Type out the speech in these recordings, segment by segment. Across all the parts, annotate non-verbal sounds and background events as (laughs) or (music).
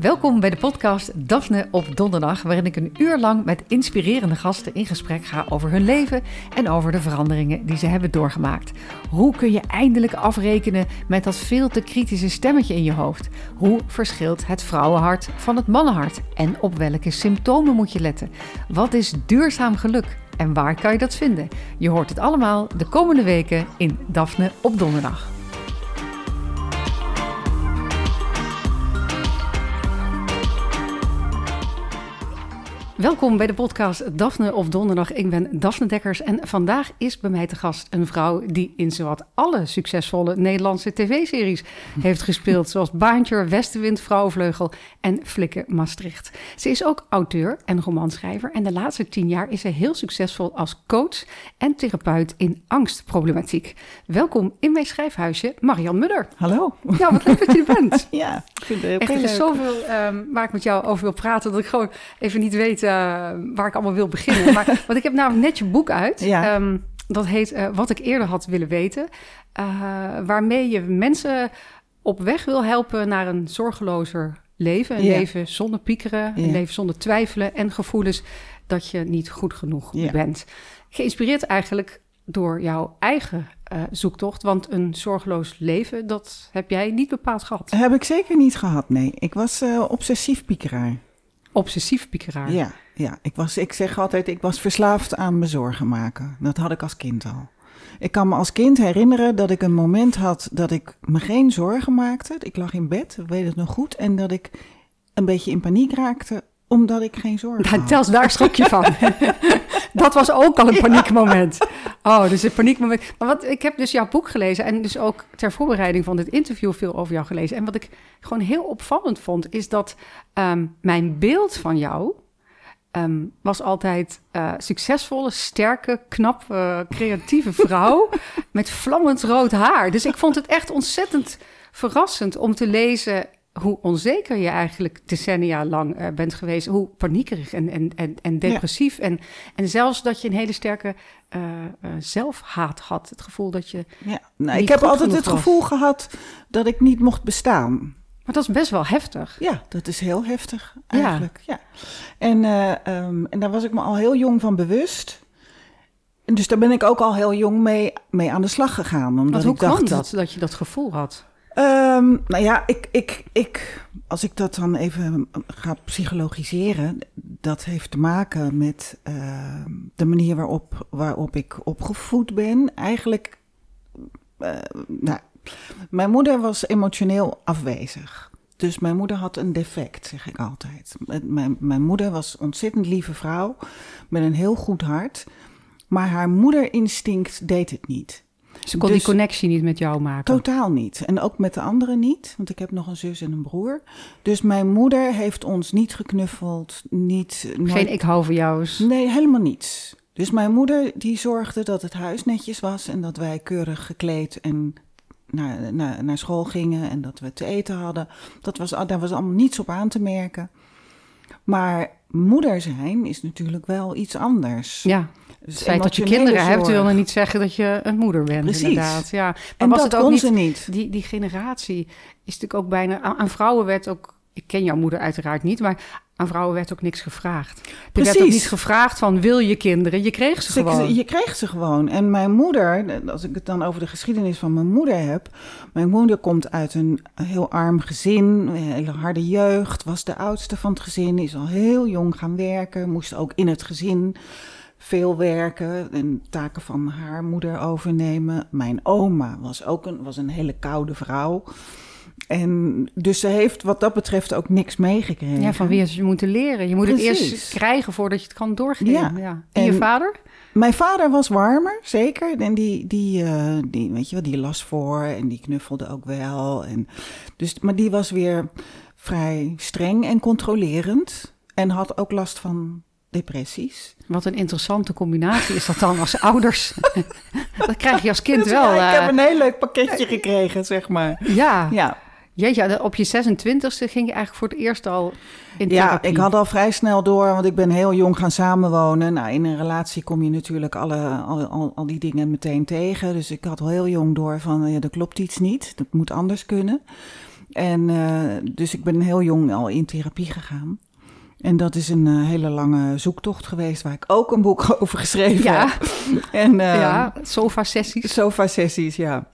Welkom bij de podcast Daphne op Donderdag, waarin ik een uur lang met inspirerende gasten in gesprek ga over hun leven en over de veranderingen die ze hebben doorgemaakt. Hoe kun je eindelijk afrekenen met dat veel te kritische stemmetje in je hoofd? Hoe verschilt het vrouwenhart van het mannenhart? En op welke symptomen moet je letten? Wat is duurzaam geluk? En waar kan je dat vinden? Je hoort het allemaal de komende weken in Daphne op Donderdag. Welkom bij de podcast Daphne op Donderdag. Ik ben Daphne Dekkers en vandaag is bij mij te gast een vrouw die in zowat alle succesvolle Nederlandse tv-series heeft gespeeld, (laughs) zoals Baantje, Westenwind, Vrouwenvleugel en Flikken Maastricht. Ze is ook auteur en romanschrijver en de laatste tien jaar is ze heel succesvol als coach en therapeut in angstproblematiek. Welkom in mijn schrijfhuisje, Marian Mudder. Hallo. Ja, wat leuk dat je er bent. (laughs) ja, ik vind het Echt, er is zoveel um, waar ik met jou over wil praten dat ik gewoon even niet weet uh, waar ik allemaal wil beginnen. Maar, (laughs) want ik heb namelijk net je boek uit. Ja. Um, dat heet uh, Wat ik eerder had willen weten. Uh, waarmee je mensen op weg wil helpen naar een zorgelozer leven. Een Ja. leven zonder piekeren. Een leven zonder twijfelen en gevoelens dat je niet goed genoeg Ja. bent. Geïnspireerd eigenlijk door jouw eigen uh, zoektocht. Want een zorgeloos leven, dat heb jij niet bepaald gehad. Heb ik zeker niet gehad, nee. Ik was uh, obsessief piekeraar. Obsessief piekeraar. Ja, ja. Ik, was, ik zeg altijd, ik was verslaafd aan me zorgen maken. Dat had ik als kind al. Ik kan me als kind herinneren dat ik een moment had dat ik me geen zorgen maakte. Ik lag in bed, weet het nog goed. En dat ik een beetje in paniek raakte omdat ik geen zorgen had. Tels, daar schrok je van. (laughs) dat was ook al een paniekmoment. Oh, dus een paniekmoment. Maar wat, ik heb dus jouw boek gelezen en dus ook ter voorbereiding van dit interview veel over jou gelezen. En wat ik gewoon heel opvallend vond, is dat um, mijn beeld van jou um, was altijd uh, succesvolle, sterke, knap, uh, creatieve vrouw (laughs) met vlammend rood haar. Dus ik vond het echt ontzettend verrassend om te lezen hoe onzeker je eigenlijk decennia lang uh, bent geweest. Hoe paniekerig en, en, en, en depressief. Ja. En, en zelfs dat je een hele sterke uh, uh, zelfhaat had. Het gevoel dat je. Ja, nou, ik heb altijd het was. gevoel gehad dat ik niet mocht bestaan. Maar dat is best wel heftig. Ja, dat is heel heftig eigenlijk. Ja. ja. En, um, en daar was ik me al heel jong van bewust. Dus daar ben ik ook al heel jong mee, mee aan de slag gegaan. Omdat Want hoe ik dacht kwam dat, dat je dat gevoel had? Um, nou ja, ik, ik, ik, als ik dat dan even ga psychologiseren, dat heeft te maken met uh, de manier waarop, waarop ik opgevoed ben. Eigenlijk, uh, nou, mijn moeder was emotioneel afwezig. Dus mijn moeder had een defect, zeg ik altijd. Mijn, mijn moeder was een ontzettend lieve vrouw met een heel goed hart. Maar haar moederinstinct deed het niet. Ze kon dus, die connectie niet met jou maken? Totaal niet. En ook met de anderen niet, want ik heb nog een zus en een broer. Dus mijn moeder heeft ons niet geknuffeld, niet... Nooit... Geen ik hou van jou. Nee, helemaal niets. Dus mijn moeder die zorgde dat het huis netjes was en dat wij keurig gekleed en naar, naar, naar school gingen en dat we te eten hadden. Dat was, daar was allemaal niets op aan te merken. Maar moeder zijn is natuurlijk wel iets anders. Ja. Dus het feit dat je kinderen zorg. hebt, wil nog niet zeggen dat je een moeder bent. Precies. Inderdaad. Ja. Maar en was dat het ook niet. Die, die generatie is natuurlijk ook bijna... Aan, aan, vrouwen werd ook... Ik ken jouw moeder uiteraard niet, maar aan vrouwen werd ook niks gevraagd. Er Precies. werd ook niet gevraagd van, wil je kinderen? Je kreeg ze gewoon. Je kreeg ze gewoon. En mijn moeder, als ik het dan over de geschiedenis van mijn moeder heb... Mijn moeder komt uit een heel arm gezin, een hele harde jeugd... was de oudste van het gezin, is al heel jong gaan werken... moest ook in het gezin veel werken en taken van haar moeder overnemen. Mijn oma was ook een, was een hele koude vrouw. En dus ze heeft wat dat betreft ook niks meegekregen. Ja, van wie je moet leren. Je moet Precies. het eerst krijgen voordat je het kan doorgeven. Ja. ja. En, en je vader? Mijn vader was warmer, zeker. En die, die, uh, die, weet je wel, die las voor en die knuffelde ook wel. En dus, maar die was weer vrij streng en controlerend. En had ook last van depressies. Wat een interessante combinatie is dat dan als (laughs) ouders. dat krijg je als kind dus wel. Ja, ik heb een heel leuk pakketje gekregen, zeg maar. Ja. Ja. Jeetje, op je 26e ging je eigenlijk voor het eerst al in Ja, therapie. ik had al vrij snel door, want ik ben heel jong gaan samenwonen. Nou, in een relatie kom je natuurlijk alle, al, al, al die dingen meteen tegen. Dus ik had al heel jong door van, ja, er klopt iets niet. Dat moet anders kunnen. En uh, dus ik ben heel jong al in therapie gegaan. En dat is een uh, hele lange zoektocht geweest, waar ik ook een boek (laughs) over geschreven ja. heb. (laughs) En, uh, ja, sofa-sessies. Sofa-sessies, ja.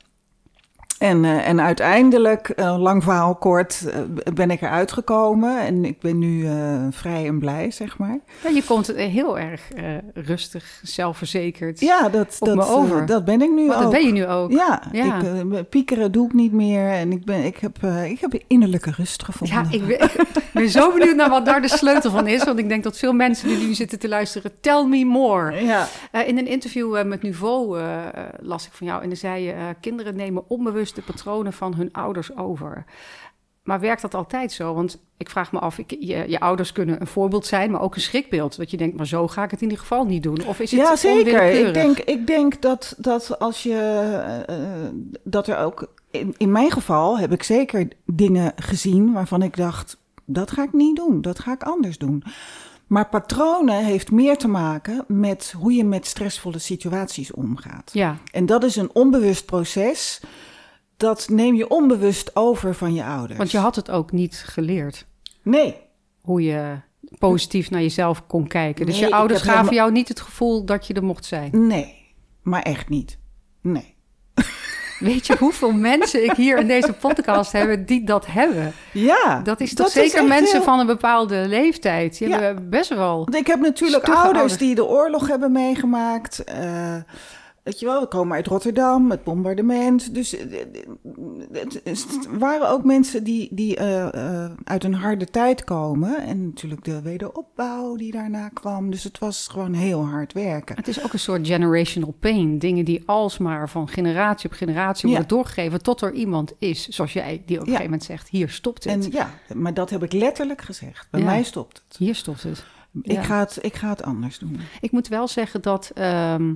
En, uh, en uiteindelijk, uh, lang verhaal kort, uh, ben ik eruit gekomen. En ik ben nu vrij en blij, zeg maar. Ja, je komt heel erg rustig, zelfverzekerd ja, dat, dat, over. dat ben ik nu ook. dat ben je nu ook. Ja, Ja. Ik, piekeren doe ik niet meer. En ik, ben, ik, heb, ik heb innerlijke rust gevonden. Ja, ik ben, ik ben zo benieuwd naar wat daar de sleutel van is. Want ik denk dat veel mensen die nu zitten te luisteren, tell me more. Ja. In een interview met Nouveau las ik van jou en dan zei je... kinderen nemen onbewust de patronen van hun ouders over. Maar werkt dat altijd zo? Want ik vraag me af, ik, je, je, ouders kunnen een voorbeeld zijn, maar ook een schrikbeeld. Dat je denkt, maar zo ga ik het in ieder geval niet doen. Of is het ja, zeker. Ik denk, ik denk dat, dat als je. Uh, dat er ook. In, in mijn geval heb ik zeker dingen gezien waarvan ik dacht: dat ga ik niet doen, dat ga ik anders doen. Maar patronen heeft meer te maken met hoe je met stressvolle situaties omgaat. Ja. En dat is een onbewust proces. Dat neem je onbewust over van je ouders. Want je had het ook niet geleerd. Nee. Hoe je positief naar jezelf kon kijken. Dus Nee, je ouders gaven helemaal- jou niet het gevoel dat je er mocht zijn. Nee. Maar echt niet. Nee. (laughs) Weet je hoeveel mensen ik hier in deze podcast heb die dat hebben? Ja. Dat is toch dat zeker mensen heel- van een bepaalde leeftijd. Die Ja. hebben best wel... Want Ik heb natuurlijk ouders, ouders. die de oorlog hebben meegemaakt. eh, weet je wel, we komen uit Rotterdam, het bombardement. Dus eh, het, het waren ook mensen die, die eh, eh, uit een harde tijd komen. En natuurlijk de wederopbouw die daarna kwam. Dus het was gewoon heel hard werken. Het is ook een soort generational pain. Dingen die alsmaar van generatie op generatie Ja. worden doorgegeven... tot er iemand is, zoals jij, die op een Ja. gegeven moment zegt... hier stopt het. En ja, maar dat heb ik letterlijk gezegd. Bij Ja. mij stopt het. Hier stopt het. Ik, ga het ik ga het anders doen. Ik moet wel zeggen dat ehm,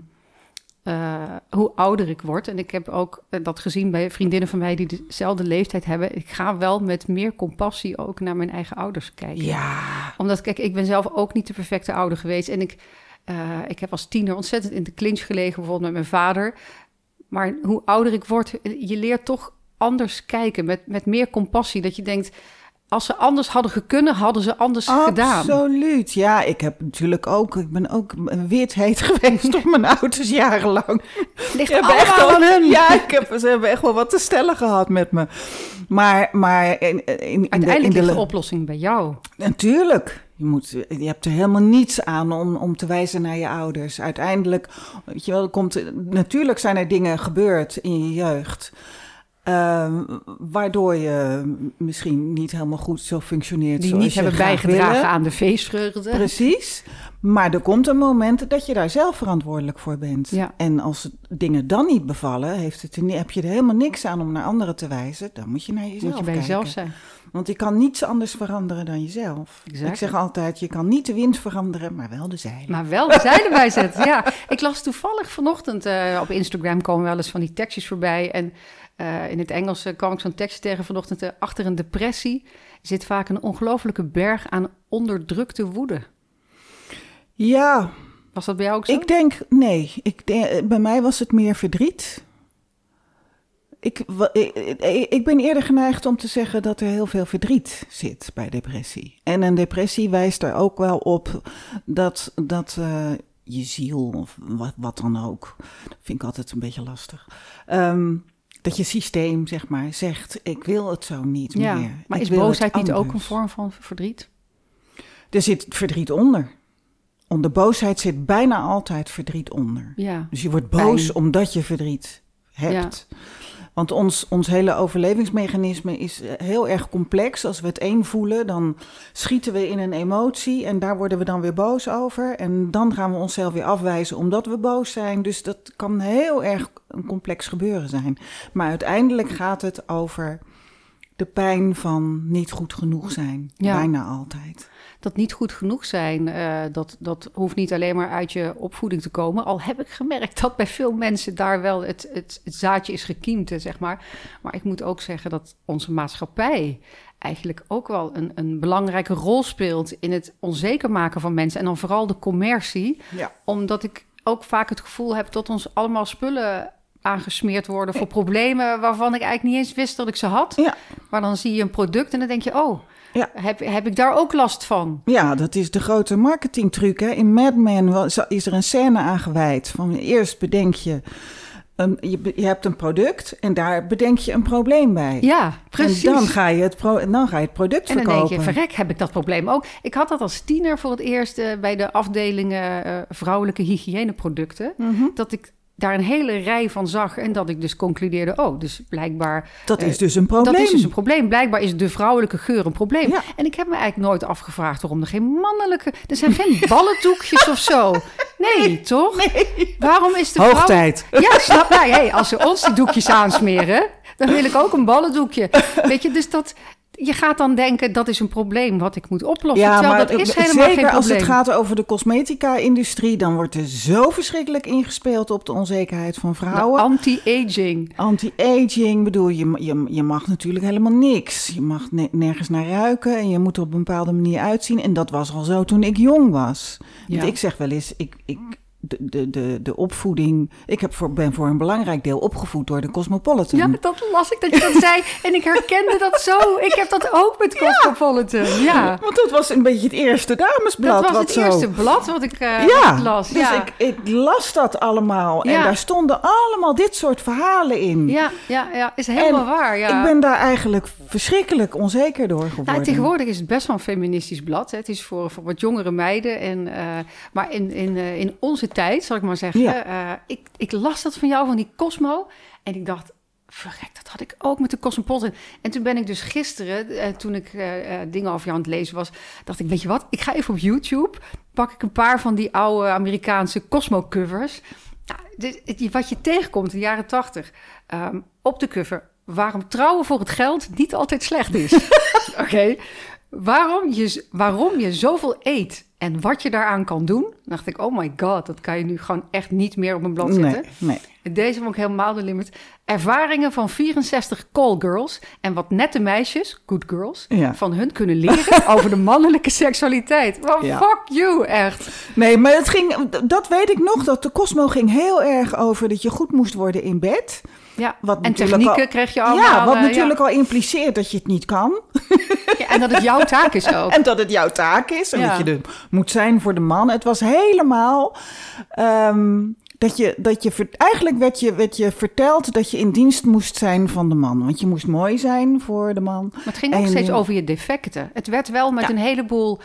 eh, hoe ouder ik word, en ik heb ook eh, dat gezien bij vriendinnen van mij die dezelfde leeftijd hebben, ik ga wel met meer compassie ook naar mijn eigen ouders kijken. Ja. Omdat, kijk, ik ben zelf ook niet de perfecte ouder geweest. En ik, eh, ik heb als tiener ontzettend in de clinch gelegen, bijvoorbeeld met mijn vader. Maar hoe ouder ik word, je leert toch anders kijken, met, met meer compassie. Dat je denkt, als ze anders hadden gekunnen, hadden ze anders gedaan. Absoluut. Ja, ik heb natuurlijk ook, ik ben ook wit heet (laughs) geweest op mijn ouders jarenlang. Ligt echt aan hun. Ja, ik heb, ze hebben echt wel wat te stellen gehad met me. Maar, maar in, in, in de, in Uiteindelijk de, ligt de oplossing bij jou. Natuurlijk. Je, moet, je hebt er helemaal niets aan om, om te wijzen naar je ouders. Uiteindelijk, weet je wel, komt, natuurlijk zijn er dingen gebeurd in je jeugd. Ehm, waardoor je misschien niet helemaal goed zo functioneert. Die zoals niet je hebben bijgedragen willen. aan de feestvreugde. Precies. Maar er komt een moment dat je daar zelf verantwoordelijk voor bent. Ja. En als dingen dan niet bevallen, heeft het heb je er helemaal niks aan om naar anderen te wijzen. Dan moet je naar jezelf Moet je bij kijken. jezelf zijn. Want je kan niets anders veranderen dan jezelf. Exact. Ik zeg altijd, je kan niet de wind veranderen, maar wel de zeilen. Maar wel de zeilen bijzetten, ja. Ik las toevallig vanochtend eh, op Instagram komen wel eens van die tekstjes voorbij. En eh, in het Engels eh, kwam ik zo'n tekst tegen vanochtend. eh, achter een depressie zit vaak een ongelofelijke berg aan onderdrukte woede. Ja, Was dat bij jou ook zo? ik denk, nee. Ik denk, bij mij was het meer verdriet. Ik, ik, ik- ben eerder geneigd om te zeggen dat er heel veel verdriet zit bij depressie. En een depressie wijst er ook wel op dat, dat je ziel, of wat, wat dan ook, dat vind ik altijd een beetje lastig. Ehm, dat je systeem, zeg maar, zegt: Ik wil het zo niet ja, meer. maar Ik is boosheid niet ook anders." een vorm van verdriet? Er zit verdriet onder. Onder boosheid zit bijna altijd verdriet onder. Ja. Dus je wordt boos Pijn. omdat je verdriet hebt. Want ons, ons hele overlevingsmechanisme is eh, heel erg complex. Als we het één voelen, dan schieten we in een emotie en daar worden we dan weer boos over. En dan gaan we onszelf weer afwijzen omdat we boos zijn. Dus dat kan heel erg een complex gebeuren zijn. Maar uiteindelijk gaat het over de pijn van niet goed genoeg zijn. Ja. Bijna altijd. Dat niet goed genoeg zijn, eh, dat, dat hoeft niet alleen maar uit je opvoeding te komen. Al heb ik gemerkt dat bij veel mensen daar wel het, het, het zaadje is gekiemd, eh, zeg maar. Maar ik moet ook zeggen dat onze maatschappij eigenlijk ook wel een, een belangrijke rol speelt in het onzeker maken van mensen. En dan vooral de commercie, Ja. omdat ik ook vaak het gevoel heb dat ons allemaal spullen aangesmeerd worden voor problemen waarvan ik eigenlijk niet eens wist dat ik ze had. Ja. Maar dan zie je een product en dan denk je, oh, Ja. heb, heb ik daar ook last van? Ja, dat is de grote marketingtruc. Hè? In Mad Men is er een scène aangeweid. Van eerst bedenk je, een, je, je hebt een product en daar bedenk je een probleem bij. Ja, precies. En dan ga je het, pro, dan ga je het product En dan verkopen. denk je, verrek, heb ik dat probleem ook? Ik had dat als tiener voor het eerst eh, bij de afdeling eh, eh, vrouwelijke hygiëneproducten. Mhm. Dat ik daar een hele rij van zag en dat ik dus concludeerde, oh, dus blijkbaar... Dat eh, is dus een probleem. Dat is dus een probleem. Blijkbaar is de vrouwelijke geur een probleem. Ja. En ik heb me eigenlijk nooit afgevraagd waarom er geen mannelijke... Er zijn geen (laughs) ballendoekjes of zo. Nee, toch? Waarom is de vrouw... Hoogtijd. Ja, snap nou, hey, als ze ons die doekjes aansmeren, dan wil ik ook een ballendoekje. (laughs) Weet je, dus dat... Je gaat dan denken, dat is een probleem wat ik moet oplossen. Ja, terwijl maar dat is helemaal zeker geen als het gaat over de cosmetica-industrie, dan wordt er zo verschrikkelijk ingespeeld op de onzekerheid van vrouwen. Anti-aging. Anti-aging, bedoel, je, je, je mag natuurlijk helemaal niks. Je mag ne- nergens naar ruiken en je moet er op een bepaalde manier uitzien. En dat was al zo toen ik jong was. Want ik zeg wel eens, ik, ik, de, de, de, de opvoeding... Ik heb voor, ben voor een belangrijk deel opgevoed door de Cosmopolitan. Ja, dat las ik dat je dat (laughs) zei. En ik herkende dat zo. Ik heb dat ook met Cosmopolitan. Ja. Want dat was een beetje het eerste damesblad. Dat was het zo... eerste blad wat ik, eh, Ja, las. dus ja. ik, ik las dat allemaal. En daar stonden allemaal dit soort verhalen in. ja, ja, ja, is helemaal En waar. Ja. Ik ben daar eigenlijk verschrikkelijk onzeker door geworden. Nou, tegenwoordig is het best wel een feministisch blad. Hè. Het is voor, voor wat jongere meiden. En, eh, maar in, in, eh, in onze tijd, zal ik maar zeggen. Ja. eh, ik, ik las dat van jou, van die Cosmo. En ik dacht, verrek, dat had ik ook met de Cosmopolitan. En toen ben ik dus gisteren, eh, toen ik eh, dingen over jou aan het lezen was... dacht ik, weet je wat, ik ga even op YouTube... pak ik een paar van die oude Amerikaanse Cosmo-covers... Nou, dit- wat je tegenkomt in de jaren tachtig ehm, op de cover... waarom trouwen voor het geld niet altijd slecht is. (laughs) Oké, waarom, je, waarom je zoveel eet en wat je daaraan kan doen... dacht ik, oh my god, dat kan je nu gewoon echt niet meer op een blad zetten. Nee, nee. Deze vond ik helemaal de limit. Ervaringen van 64 call girls en wat nette meisjes, good girls, Ja. van hun kunnen leren (laughs) over de mannelijke seksualiteit. Well, Ja. fuck you, echt. Nee, maar het ging, dat weet ik nog, dat de Cosmo ging heel erg over dat je goed moest worden in bed. Ja. Wat en technieken al- kreeg je allemaal. ja, wat eh, natuurlijk al impliceert dat je het niet kan. ja, en dat het jouw (laughs) taak is ook. En dat het jouw taak is. En Ja. dat je er moet zijn voor de man. Het was helemaal. ehm, dat je, dat je, eigenlijk werd je, werd je verteld dat je in dienst moest zijn van de man. Want je moest mooi zijn voor de man. Maar het ging ook En, steeds over je defecten. Het werd wel met Ja. een heleboel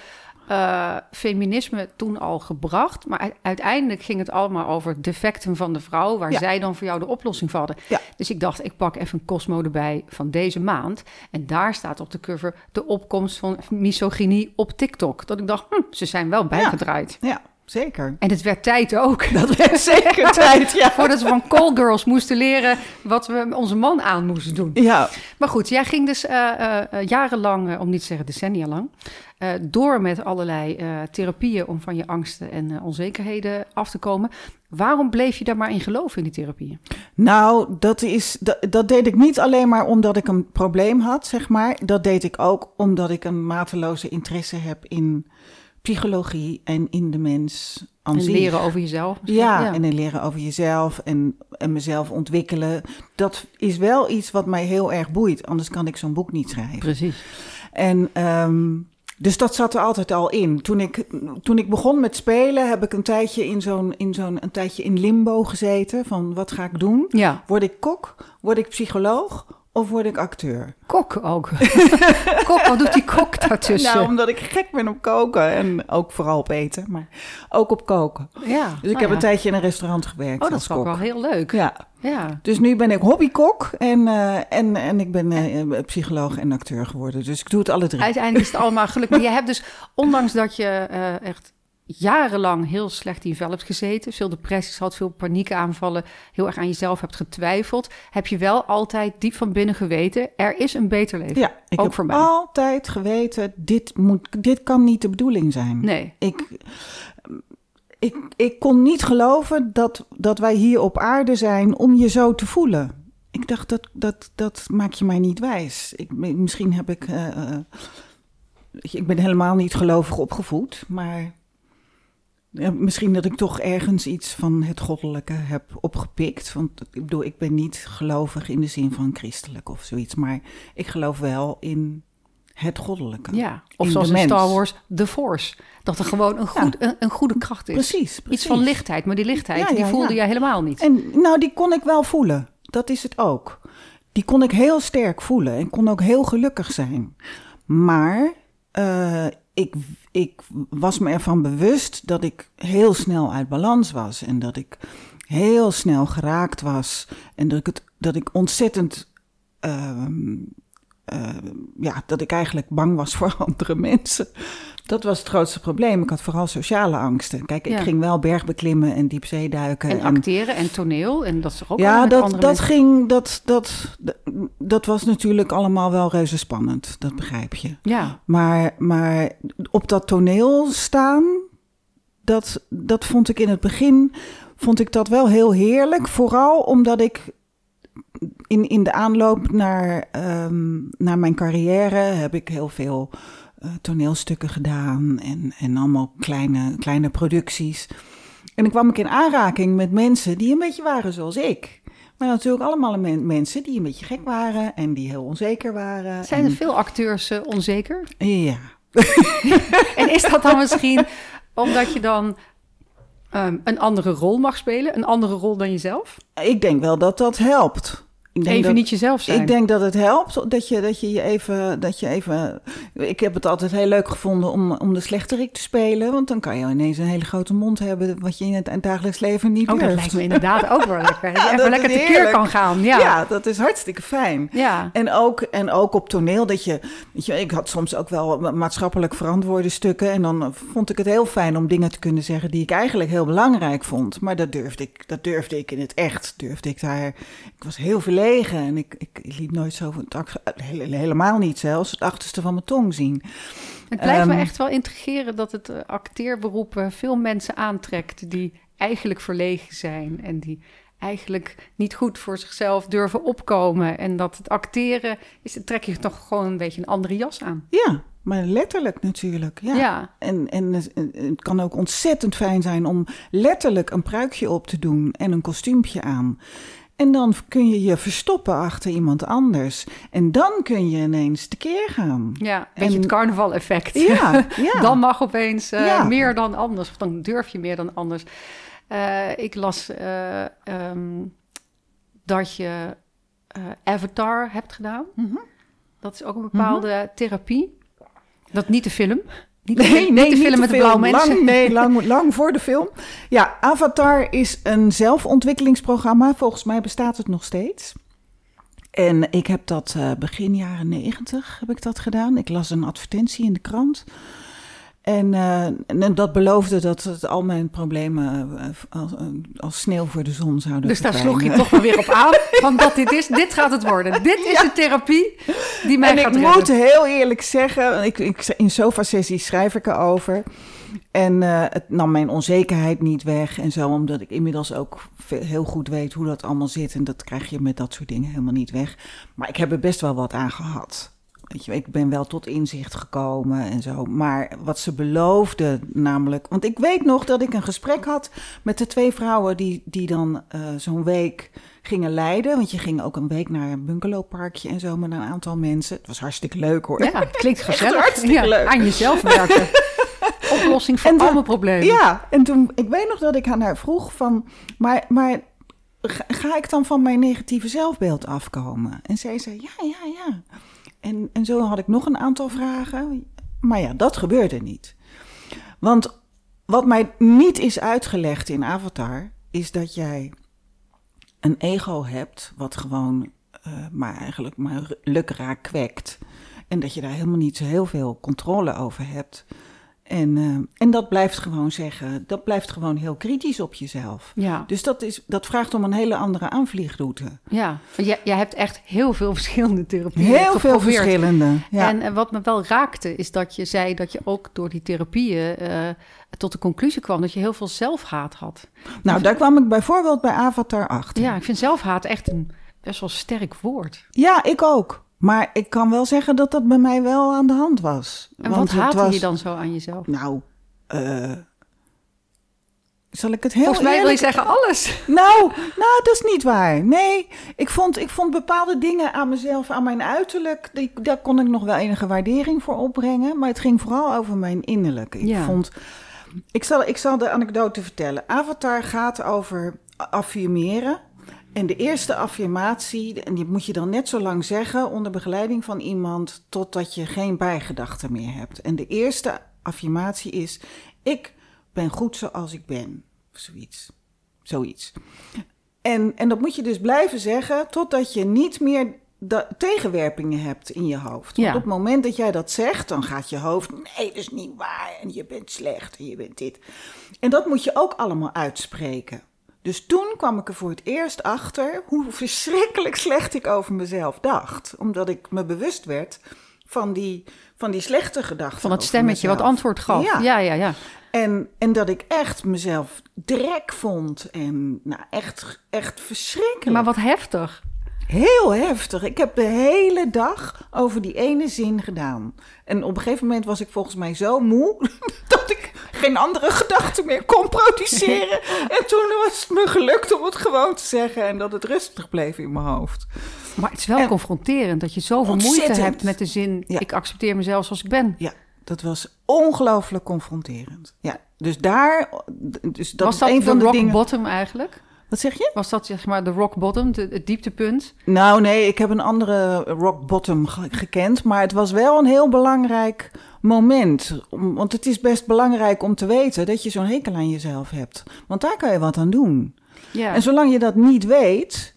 eh, feminisme toen al gebracht. Maar uiteindelijk ging het allemaal over defecten van de vrouw... waar Ja. zij dan voor jou de oplossing hadden. Ja. Dus ik dacht, ik pak even een Cosmo erbij van deze maand. En daar staat op de cover de opkomst van misogynie op TikTok. Dat ik dacht, hm, ze zijn wel bijgedraaid. Ja, zeker. En het werd tijd ook. (laughs) Dat werd zeker (laughs) tijd, ja. Voordat we van callgirls moesten leren wat we onze man aan moesten doen. Ja, Maar goed, jij ging dus eh, eh, eh, jarenlang, om niet te zeggen decennia lang, door met allerlei therapieën om van je angsten en onzekerheden af te komen. Waarom bleef je daar maar in geloven in die therapieën? nou, dat, is, dat, dat deed ik niet alleen maar omdat ik een probleem had, zeg maar. Dat deed ik ook omdat ik een mateloze interesse heb in psychologie en in de mens En zich. leren over jezelf. misschien? Ja, en in leren over jezelf en, en mezelf ontwikkelen. Dat is wel iets wat mij heel erg boeit. Anders kan ik zo'n boek niet schrijven. precies. En ehm, dus dat zat er altijd al in. Toen ik, toen ik begon met spelen, heb ik een tijdje in zo'n, in zo'n een tijdje in limbo gezeten. Van wat ga ik doen? Ja, Word ik kok? Word ik psycholoog? Of word ik acteur? kok ook. (laughs) kok, wat doet die kok daartussen? Nou, omdat ik gek ben op koken. En ook vooral op eten, maar ook op koken. ja, Dus ik nou heb ja. een tijdje in een restaurant gewerkt Oh, dat is ook wel heel leuk. Ja, Ja. dus nu ben ik hobbykok en, eh, en, en ik ben eh, psycholoog en acteur geworden. Dus ik doe het alle drie. Uiteindelijk is het allemaal geluk. Maar je hebt dus, ondanks dat je eh, echt jarenlang heel slecht in vel hebt gezeten, veel depressies had, veel paniekaanvallen, heel erg aan jezelf hebt getwijfeld, heb je wel altijd diep van binnen geweten, er is een beter leven. Ja, ik Ook heb voor mij. altijd geweten, dit, moet, dit kan niet de bedoeling zijn. Nee. Ik, ik, ik kon niet geloven dat, dat wij hier op aarde zijn om je zo te voelen. Ik dacht, dat, dat, dat maak je mij niet wijs. Ik, misschien heb ik... eh, eh, ik ben helemaal niet gelovig opgevoed, maar misschien dat ik toch ergens iets van het goddelijke heb opgepikt. Want ik bedoel, ik ben niet gelovig in de zin van christelijk of zoiets. Maar ik geloof wel in het goddelijke. Ja, of In zoals in Star. Wars, The Force. Dat er gewoon een, goed, een, een goede kracht is. Precies, precies. Iets van lichtheid, maar die lichtheid Ja, die voelde jij helemaal niet. En nou, die kon ik wel voelen. Dat is het ook. Die kon ik heel sterk voelen en kon ook heel gelukkig zijn. Maar eh, ik, ik was me ervan bewust dat ik heel snel uit balans was. En dat ik heel snel geraakt was. En dat ik, het, dat ik ontzettend. ehm, eh, ja, dat ik eigenlijk bang was voor (laughs) andere mensen. Dat was het grootste probleem. Ik had vooral sociale angsten. Kijk, ik ging wel bergbeklimmen en diepzeeduiken. En acteren en toneel. En dat is toch ook ja, dat, dat mensen. ging. Dat, dat, dat was natuurlijk allemaal wel reuze spannend. Dat begrijp je. Ja, Maar, maar op dat toneel staan, dat, dat vond ik in het begin vond ik dat wel heel heerlijk. Vooral omdat ik in, in de aanloop naar, ehm, naar mijn carrière heb ik heel veel toneelstukken gedaan en, en allemaal kleine, kleine producties. En dan kwam ik in aanraking met mensen die een beetje waren zoals ik. Maar natuurlijk allemaal men- mensen die een beetje gek waren en die heel onzeker waren. zijn er en, veel acteurs eh, onzeker? Ja, (laughs) En is dat dan misschien omdat je dan ehm, een andere rol mag spelen? Een andere rol dan jezelf? Ik denk wel dat dat helpt. Even dat, niet jezelf zijn. Ik denk dat het helpt dat je, dat je je even, dat je even. Ik heb het altijd heel leuk gevonden om, om de slechterik te spelen. Want dan kan je ineens een hele grote mond hebben. wat je in het dagelijks leven niet Oh, dat lijkt me inderdaad ook wel lekker. Dat je (laughs) Ja, even dat lekker tekeer heerlijk. kan gaan. Ja. Ja. dat is hartstikke fijn. Ja. En ook, en ook op toneel dat je, weet je, ik had soms ook wel ma- maatschappelijk verantwoorde stukken. En dan vond ik het heel fijn om dingen te kunnen zeggen die ik eigenlijk heel belangrijk vond. Maar dat durfde ik, dat durfde ik in het echt. Durfde ik daar, ik was heel en ik, ik liet nooit zo, het ach- hele- helemaal niet zelfs, het achterste van mijn tong zien. Het blijft me Ehm, echt wel intrigeren dat het eh, acteerberoep eh, veel mensen aantrekt die eigenlijk verlegen zijn en die eigenlijk niet goed voor zichzelf durven opkomen. En dat het acteren is, trek je toch gewoon een beetje een andere jas aan. Ja, maar letterlijk natuurlijk. Ja. Ja. En, en het- het kan ook ontzettend fijn zijn om letterlijk een pruikje op te doen en een kostuumpje aan. En dan kun je je verstoppen achter iemand anders. En dan kun je ineens tekeer gaan. Ja, een beetje En- het carnaval-effect. Ja, (laughs) ja. Dan mag opeens eh, Ja. meer dan anders. Of dan durf je meer dan anders. Eh, ik las eh, ehm, dat je Avatar hebt gedaan. Mhm. Dat is ook een bepaalde therapie. Dat niet de film. Niet Nee, nee, niet de film met de blauwe Lang, mensen. nee, lang, lang voor de film. Ja, Avatar is een zelfontwikkelingsprogramma. Volgens mij bestaat het nog steeds. En ik heb dat eh, begin jaren negentig heb ik dat gedaan. Ik las een advertentie in de krant. En, eh, en dat beloofde dat het al mijn problemen eh, als, als sneeuw voor de zon zouden Dus daar sloeg je toch wel weer op aan. (laughs) Van dat dit is, dit gaat het worden. Dit is de therapie die mij En ik gaat moet redden. heel eerlijk zeggen, ik, ik, in sofa-sessies schrijf ik erover. En eh, het nam mijn onzekerheid niet weg en zo, omdat ik inmiddels ook heel goed weet hoe dat allemaal zit. En dat krijg je met dat soort dingen helemaal niet weg. Maar ik heb er best wel wat aan gehad. Weet je, ik ben wel tot inzicht gekomen en zo. Maar wat ze beloofde, namelijk. Want ik weet nog dat ik een gesprek had met de twee vrouwen die, die dan eh, zo'n week gingen leiden. Want je ging ook een week naar een bungalowparkje en zo met een aantal mensen. Het was hartstikke leuk hoor. Ja, het klinkt (laughs) gezellig. hartstikke Ja, leuk. Aan jezelf werken. (laughs) Oplossing voor alle problemen. Ja, en toen, ik weet nog dat ik aan haar vroeg van, maar, maar ga, ga ik dan van mijn negatieve zelfbeeld afkomen? En zij zei, ja, ja, ja. En, en zo had ik nog een aantal vragen, maar ja, dat gebeurde niet. Want wat mij niet is uitgelegd in Avatar, is dat jij een ego hebt, wat gewoon eh, maar eigenlijk maar lukraak kwekt. En dat je daar helemaal niet zo heel veel controle over hebt. En, eh, en dat blijft gewoon zeggen, dat blijft gewoon heel kritisch op jezelf. Ja, Dus dat, is, dat vraagt om een hele andere aanvliegroute. ja. Jij, jij hebt echt heel veel (laughs) verschillende therapieën Heel veel verschillende. Ja. En eh, wat me wel raakte, is dat je zei dat je ook door die therapieën eh, tot de conclusie kwam dat je heel veel zelfhaat had. nou, daar kwam ik bijvoorbeeld bij Avatar achter. Ja, ik vind zelfhaat echt een best wel sterk woord. Ja, ik ook. Maar ik kan wel zeggen dat dat bij mij wel aan de hand was. En Want wat haatte was, je dan zo aan jezelf? Nou, eh, Zal ik het heel Volgens mij wil je eerlijk- zeggen alles. Nou, nou, dat is niet waar. Nee, ik vond, ik vond bepaalde dingen aan mezelf, aan mijn uiterlijk, die, daar kon ik nog wel enige waardering voor opbrengen. Maar het ging vooral over mijn innerlijk. Ik Ja. vond, ik zal, ik zal de anekdote vertellen. Avatar gaat over affirmeren. En de eerste affirmatie, en die moet je dan net zo lang zeggen onder begeleiding van iemand, totdat je geen bijgedachten meer hebt. En de eerste affirmatie is: Ik ben goed zoals ik ben. Of zoiets. Zoiets. En, en dat moet je dus blijven zeggen totdat je niet meer tegenwerpingen hebt in je hoofd. Want Ja. op het moment dat jij dat zegt, dan gaat je hoofd... nee, dat is niet waar en je bent slecht en je bent dit. En dat moet je ook allemaal uitspreken. Dus toen kwam ik er voor het eerst achter hoe verschrikkelijk slecht ik over mezelf dacht. Omdat ik me bewust werd van die, van die slechte gedachten. Van het over stemmetje wat antwoord gaf. Ja. Ja, ja, ja. En, en dat ik echt mezelf drek vond. En nou, echt, echt verschrikkelijk. Maar wat heftig. Heel heftig. Ik heb de hele dag over die ene zin gedaan. En op een gegeven moment was ik volgens mij zo moe... (laughs) dat ik geen andere gedachten meer kon produceren. (laughs) en toen was het me gelukt om het gewoon te zeggen... en dat het rustig bleef in mijn hoofd. Maar het is wel En- confronterend dat je zoveel moeite hebt met de zin... Ja. ik accepteer mezelf zoals ik ben. Ja, dat was ongelooflijk confronterend. Ja, dus daar... Dus dat Was dat een van de rock dingen... bottom eigenlijk? Wat zeg je? Was dat zeg maar de rock bottom, de- het dieptepunt? Nou, nee, ik heb een andere rock bottom ge- gekend. Maar het was wel een heel belangrijk moment. Om- Want het is best belangrijk om te weten dat je zo'n hekel aan jezelf hebt. Want daar kan je wat aan doen. Ja. En zolang je dat niet weet,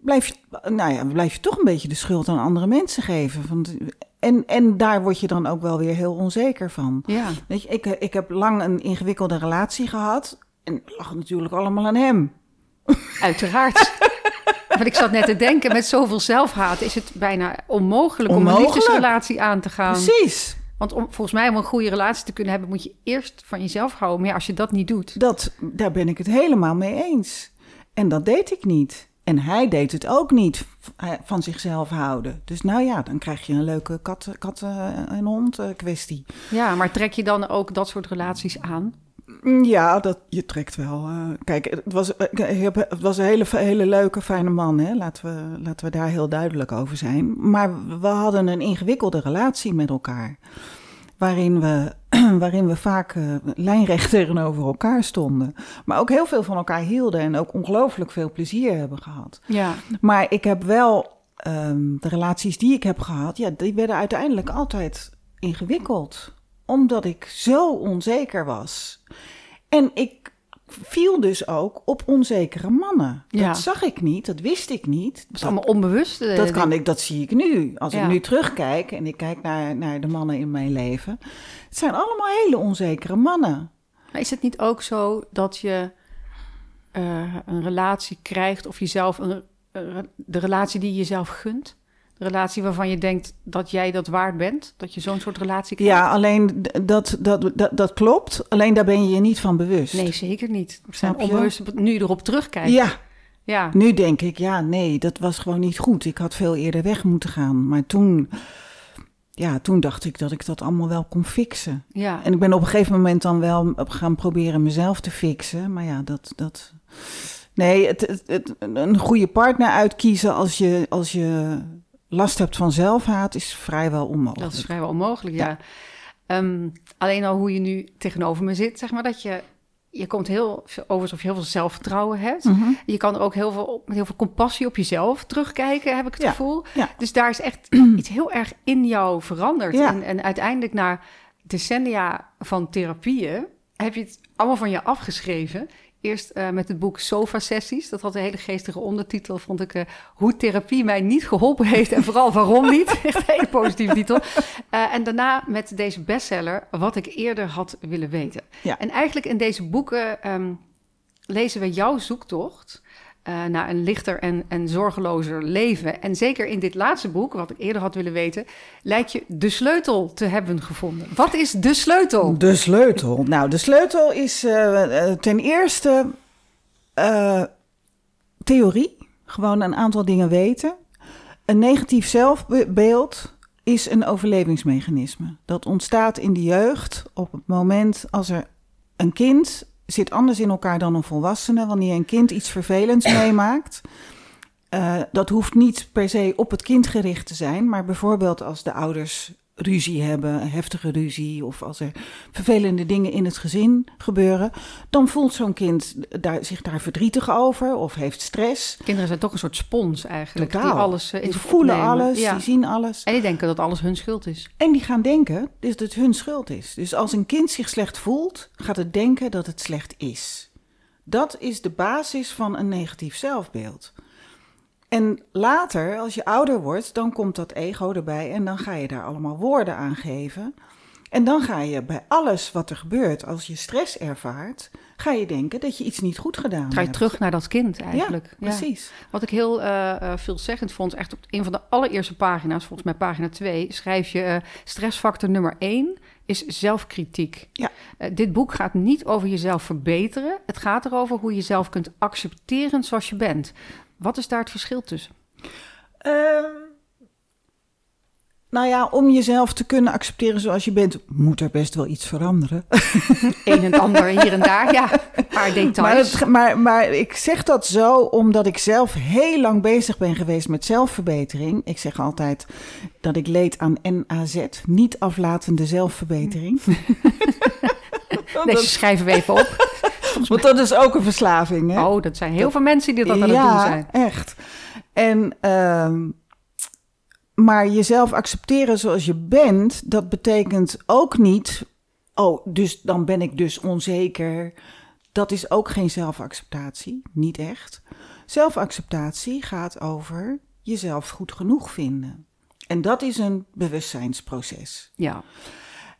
blijf je, nou ja, blijf je toch een beetje de schuld aan andere mensen geven. Want, en, en daar word je dan ook wel weer heel onzeker van. ja. Weet je, ik, ik heb lang een ingewikkelde relatie gehad. En het lag natuurlijk allemaal aan hem. Uiteraard. (laughs) Want ik zat net te denken, met zoveel zelfhaat is het bijna onmogelijk, om een liefdesrelatie aan te gaan. Precies. Want om, volgens mij om een goede relatie te kunnen hebben, moet je eerst van jezelf houden. Maar ja, als je dat niet doet, Dat, daar ben ik het helemaal mee eens. En dat deed ik niet. En hij deed het ook niet eh, van zichzelf houden. Dus nou ja, dan krijg je een leuke kat, kat eh, en hond eh, kwestie. ja, maar trek je dan ook dat soort relaties aan? Mm, Ja, dat, je trekt wel. eh, kijk, het was, eh, het was een hele, hele leuke, fijne man. Hè? Laten, we, laten we daar heel duidelijk over zijn. Maar we hadden een ingewikkelde relatie met elkaar. Waarin we, (clears throat) waarin we vaak eh, lijnrecht (laughs) tegenover elkaar stonden. Maar ook heel veel van elkaar hielden. En ook ongelooflijk veel plezier hebben gehad. Ja, Maar ik heb wel ehm, de relaties die ik heb gehad, ja, die werden uiteindelijk altijd ingewikkeld. Omdat ik zo onzeker was. En ik viel dus ook op onzekere mannen. Ja. Dat zag ik niet, dat wist ik niet. dat is allemaal onbewust. eh, Dat, kan ik, dat zie ik nu. Als Ja. ik nu terugkijk en ik kijk naar, naar de mannen in mijn leven. Het zijn allemaal hele onzekere mannen. Maar is het niet ook zo dat je eh, een relatie krijgt of jezelf een, de relatie die je jezelf gunt? Relatie waarvan je denkt dat jij dat waard bent? Dat je zo'n soort relatie krijgt? Ja, alleen dat, dat, dat, dat klopt. Alleen daar ben je je niet van bewust. Nee, zeker niet. We zijn onbewust nu erop terugkijken. Ja, ja. Nu denk ik, ja, nee, dat was gewoon niet goed. Ik had veel eerder weg moeten gaan. Maar toen, ja, toen dacht ik dat ik dat allemaal wel kon fixen. ja. En ik ben op een gegeven moment dan wel gaan proberen mezelf te fixen. Maar ja, dat. dat nee, het, het, het- een goede partner uitkiezen als je, als je last hebt van zelfhaat is vrijwel onmogelijk. Dat is vrijwel onmogelijk, ja. Ja. Ehm, alleen al hoe je nu tegenover me zit, zeg maar, dat je... Je komt heel veel over alsof je heel veel zelfvertrouwen hebt. Mhm. Je kan er ook heel veel, met heel veel compassie op jezelf terugkijken, heb ik het Ja, gevoel. ja. Dus daar is echt (clears throat) iets heel erg in jou veranderd. Ja. En, en uiteindelijk na decennia van therapieën heb je het allemaal van je afgeschreven. Eerst eh, met het boek Sofa-sessies. Dat had een hele geestige ondertitel, vond ik. eh, hoe therapie mij niet geholpen heeft en vooral waarom niet. (laughs) Echt een hele positieve titel. Eh, en daarna met deze bestseller, Wat ik eerder had willen weten. Ja. En eigenlijk in deze boeken ehm, lezen we jouw zoektocht eh, naar een lichter en, en zorgelozer leven. En zeker in dit laatste boek, wat ik eerder had willen weten, lijkt je de sleutel te hebben gevonden. Wat is de sleutel? De sleutel. Nou, de sleutel is eh, eh, ten eerste theorie. Gewoon een aantal dingen weten. Een negatief zelfbeeld is een overlevingsmechanisme. Dat ontstaat in de jeugd op het moment als er een kind zit anders in elkaar dan een volwassene. Wanneer een kind iets vervelends (coughs) meemaakt, uh, dat hoeft niet per se op het kind gericht te zijn, maar bijvoorbeeld als de ouders ruzie hebben, heftige ruzie, of als er vervelende dingen in het gezin gebeuren, dan voelt zo'n kind daar, zich daar verdrietig over of heeft stress. Kinderen zijn toch een soort spons eigenlijk, Totaal. die alles in die voelen alles, ja. die zien alles. En die denken dat alles hun schuld is. En die gaan denken dat het hun schuld is. Dus als een kind zich slecht voelt, gaat het denken dat het slecht is. Dat is de basis van een negatief zelfbeeld. En later, als je ouder wordt, dan komt dat ego erbij en dan ga je daar allemaal woorden aan geven. En dan ga je bij alles wat er gebeurt, als je stress ervaart, ga je denken dat je iets niet goed gedaan hebt. Ga je terug naar dat kind eigenlijk. Ja, precies. Wat ik heel uh, veelzeggend vond, echt op een van de allereerste pagina's, volgens mij pagina 2, schrijf je uh, stressfactor nummer 1 is zelfkritiek. Ja. Uh, dit boek gaat niet over jezelf verbeteren. Het gaat erover hoe je jezelf kunt accepteren zoals je bent. Wat is daar het verschil tussen? Uh, nou ja, om jezelf te kunnen accepteren zoals je bent, moet er best wel iets veranderen. (laughs) Een en ander hier en daar, ja. Een paar details. Maar, het, maar, maar ik zeg dat zo omdat ik zelf heel lang bezig ben geweest met zelfverbetering. Ik zeg altijd dat ik leed aan NAZ, niet aflatende zelfverbetering. (laughs) Deze schrijven we even op. (laughs) Want dat is ook een verslaving, hè? Oh, dat zijn heel veel mensen die dat aan ja, het doen zijn. echt. En, uh, maar jezelf accepteren zoals je bent, dat betekent ook niet... Oh, dus dan ben ik dus onzeker. Dat is ook geen zelfacceptatie, niet echt. Zelfacceptatie gaat over jezelf goed genoeg vinden. En dat is een bewustzijnsproces. Ja.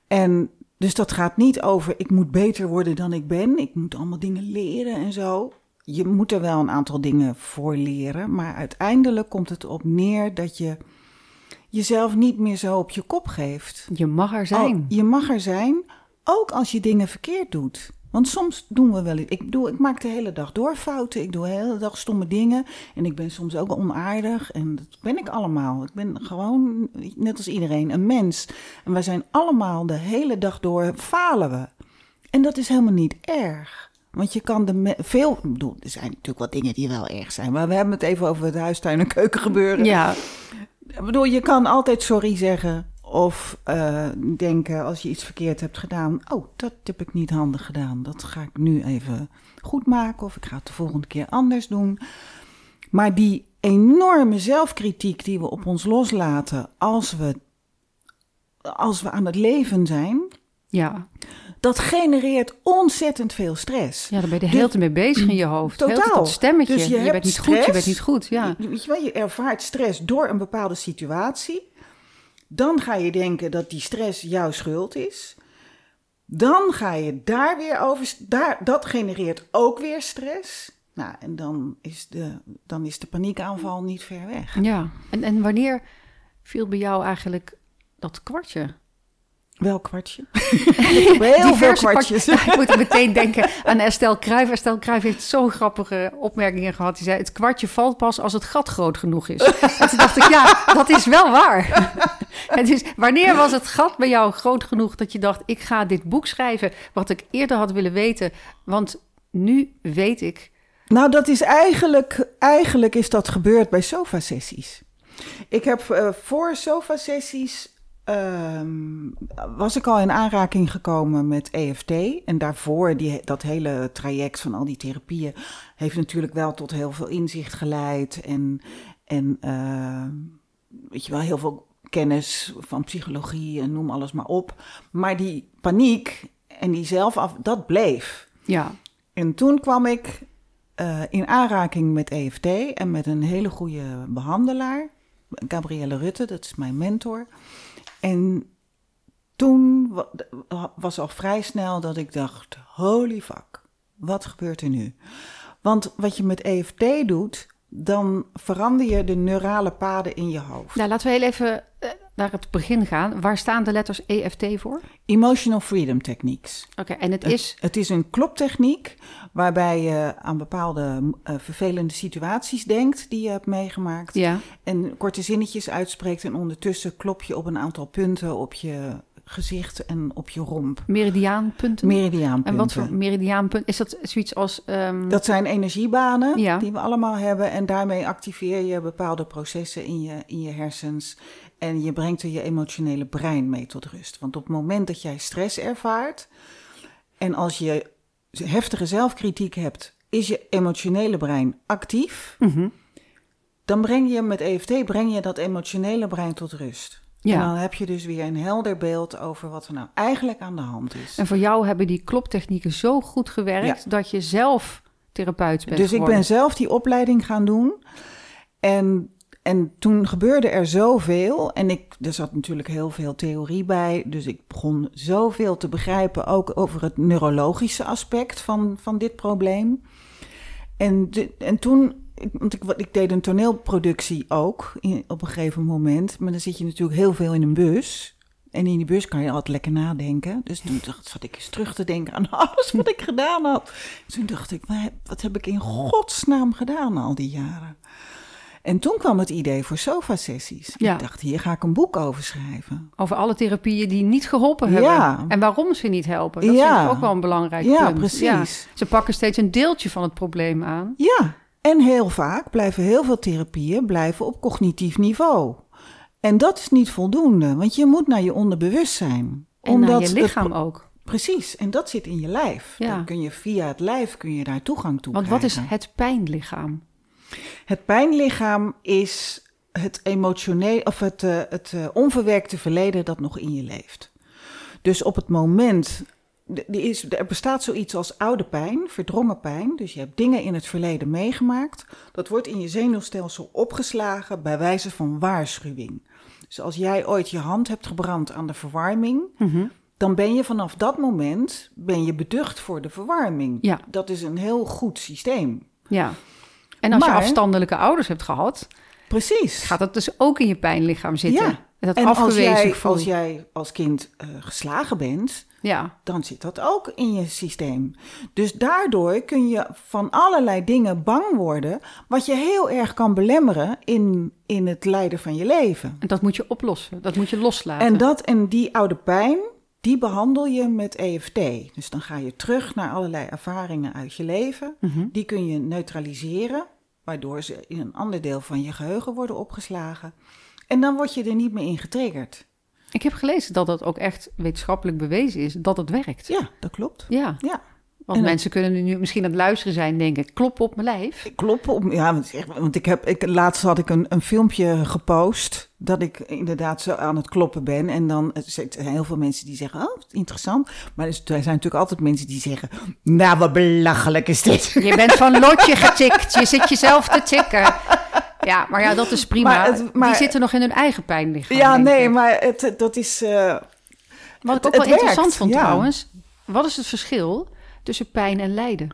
En dus dat gaat niet over ik moet beter worden dan ik ben. Ik moet allemaal dingen leren en zo. Je moet er wel een aantal dingen voor leren. Maar uiteindelijk komt het op neer dat je jezelf niet meer zo op je kop geeft. Je mag er zijn. Oh, je mag er zijn, ook als je dingen verkeerd doet. Want soms doen we wel. Ik bedoel, ik maak de hele dag door fouten. Ik doe de hele dag stomme dingen. En ik ben soms ook onaardig. En dat ben ik allemaal. Ik ben gewoon, net als iedereen, een mens. En wij zijn allemaal de hele dag door falen we. En dat is helemaal niet erg. Want je kan de veel. Ik bedoel, er zijn natuurlijk wat dingen die wel erg zijn. Maar we hebben het even over het huistuin en keuken gebeuren. Ja. Ik bedoel, je kan altijd sorry zeggen. Of uh, denken als je iets verkeerd hebt gedaan. Oh, dat heb ik niet handig gedaan. Dat ga ik nu even goed maken. Of ik ga het de volgende keer anders doen. Maar die enorme zelfkritiek die we op ons loslaten als we, als we aan het leven zijn. Ja. Dat genereert ontzettend veel stress. Ja, daar ben je de hele tijd mee bezig in je hoofd. Totaal. Dat stemmetje. Dus je, je bent niet stress, goed, je bent niet goed. Ja. Je, weet je, wel, je ervaart stress door een bepaalde situatie. Dan ga je denken dat die stress jouw schuld is. Dan ga je daar weer over. Daar, dat genereert ook weer stress. Nou, en dan is de, dan is de paniekaanval niet ver weg. Ja, en, en wanneer viel bij jou eigenlijk dat kwartje? Welk kwartje? (laughs) Heel veel kwartjes. Kwart, ik moet meteen denken aan Estelle Kruijf. Estelle Kruijf heeft zo'n grappige opmerkingen gehad. Die zei, het kwartje valt pas als het gat groot genoeg is. en toen dacht ik, ja, dat is wel waar. (laughs) het is, wanneer was het gat bij jou groot genoeg dat je dacht... ik ga dit boek schrijven wat ik eerder had willen weten. Want nu weet ik... Nou, dat is eigenlijk, eigenlijk is dat gebeurd bij sofa-sessies. Ik heb uh, voor sofa-sessies Um, was ik al in aanraking gekomen met EFT. En daarvoor, die, dat hele traject van al die therapieën, heeft natuurlijk wel tot heel veel inzicht geleid. En, en uh, weet je wel, heel veel kennis van psychologie en noem alles maar op. Maar die paniek en die zelfaf, dat bleef. Ja. En toen kwam ik uh, in aanraking met EFT en met een hele goede behandelaar. Gabrielle Rutte, dat is mijn mentor. En toen was al vrij snel dat ik dacht: holy fuck, wat gebeurt er nu? Want wat je met EFT doet, dan verander je de neurale paden in je hoofd. Nou, laten we heel even uh, naar het begin gaan. Waar staan de letters EFT voor? Emotional Freedom Techniques. Oké, okay, en het is? Het, is een kloptechniek waarbij je aan bepaalde uh, vervelende situaties denkt die je hebt meegemaakt. Ja. En korte zinnetjes uitspreekt en ondertussen klop je op een aantal punten op je gezicht en op je romp. Meridiaanpunten? Meridiaanpunten. En wat voor meridiaanpunt? Is dat zoiets als... ehm, Dat zijn energiebanen Ja. die we allemaal hebben. En daarmee activeer je bepaalde processen in je, in je hersens. En je brengt er je emotionele brein mee tot rust. Want op het moment dat jij stress ervaart. en als je heftige zelfkritiek hebt. is je emotionele brein actief. mhm. Dan breng je met EFT breng je dat emotionele brein tot rust. Ja. En dan heb je dus weer een helder beeld over wat er nou eigenlijk aan de hand is. En voor jou hebben die kloptechnieken zo goed gewerkt... dat je zelf therapeut bent Dus ik ben zelf die opleiding gaan doen. En, en toen gebeurde er zoveel. En ik, er zat natuurlijk heel veel theorie bij. Dus ik begon zoveel te begrijpen, ook over het neurologische aspect van, van dit probleem. En, de, en toen, want ik, ik deed een toneelproductie ook in, op een gegeven moment. Maar dan zit je natuurlijk heel veel in een bus. En in die bus kan je altijd lekker nadenken. Dus toen dacht, zat ik eens terug te denken aan (laughs) alles wat ik gedaan had. Toen dacht ik, wat heb ik in godsnaam gedaan al die jaren? En toen kwam het idee voor sofa-sessies. Ja. Ik dacht, hier ga ik een boek over schrijven. Over alle therapieën die niet geholpen hebben. Ja. En waarom ze niet helpen. Dat Ja. vind ik ook wel een belangrijk Ja, punt. precies. Ze pakken steeds een deeltje van het probleem aan. Ja, en heel vaak blijven heel veel therapieën blijven op cognitief niveau. En dat is niet voldoende, want je moet naar je onderbewustzijn. En naar je het- lichaam ook. precies, en dat zit in je lijf. Dan kun je via het lijf kun je daar toegang toe Want wat is krijgen. het pijnlichaam? Het pijnlichaam is het emotioneel of het, eh, het eh, onverwerkte verleden dat nog in je leeft. Dus op het moment. is, er bestaat zoiets als oude pijn, verdrongen pijn. Dus je hebt dingen in het verleden meegemaakt. Dat wordt in je zenuwstelsel opgeslagen bij wijze van waarschuwing. Dus als jij ooit je hand hebt gebrand aan de verwarming, Mhm. dan ben je vanaf dat moment ben je beducht voor de verwarming. Ja. Dat is een heel goed systeem. Ja. En als je afstandelijke ouders hebt gehad, Precies. gaat dat dus ook in je pijnlichaam zitten. Ja. Dat en als afgewezen jij, gevoel. als jij als kind eh, geslagen bent, Ja. dan zit dat ook in je systeem. Dus daardoor kun je van allerlei dingen bang worden, wat je heel erg kan belemmeren in, in het leiden van je leven. En dat moet je oplossen. Dat moet je loslaten. En, dat, en die oude pijn, die behandel je met EFT. Dus dan ga je terug naar allerlei ervaringen uit je leven. Mhm. Die kun je neutraliseren, waardoor ze in een ander deel van je geheugen worden opgeslagen. En dan word je er niet meer in getriggerd. Ik heb gelezen dat dat ook echt wetenschappelijk bewezen is, dat het werkt. Ja, dat klopt. Ja, Ja, want En- mensen kunnen nu misschien aan het luisteren zijn en denken, klop op mijn lijf. klopt. Op, ja, want, ik heb, ik, laatst had ik een, een filmpje gepost dat ik inderdaad zo aan het kloppen ben. En dan er zijn heel veel mensen die zeggen, oh, interessant. Maar er zijn natuurlijk altijd mensen die zeggen, nou, wat belachelijk is dit. Je bent van lotje getikt, je zit jezelf te tikken. Ja, maar ja, dat is prima. Maar het- maar- Die zitten nog in hun eigen pijnlichaam. Ja, nee, maar het, dat is... eh, Wat ik ook wel interessant vond ja. trouwens, wat is het verschil tussen pijn en lijden?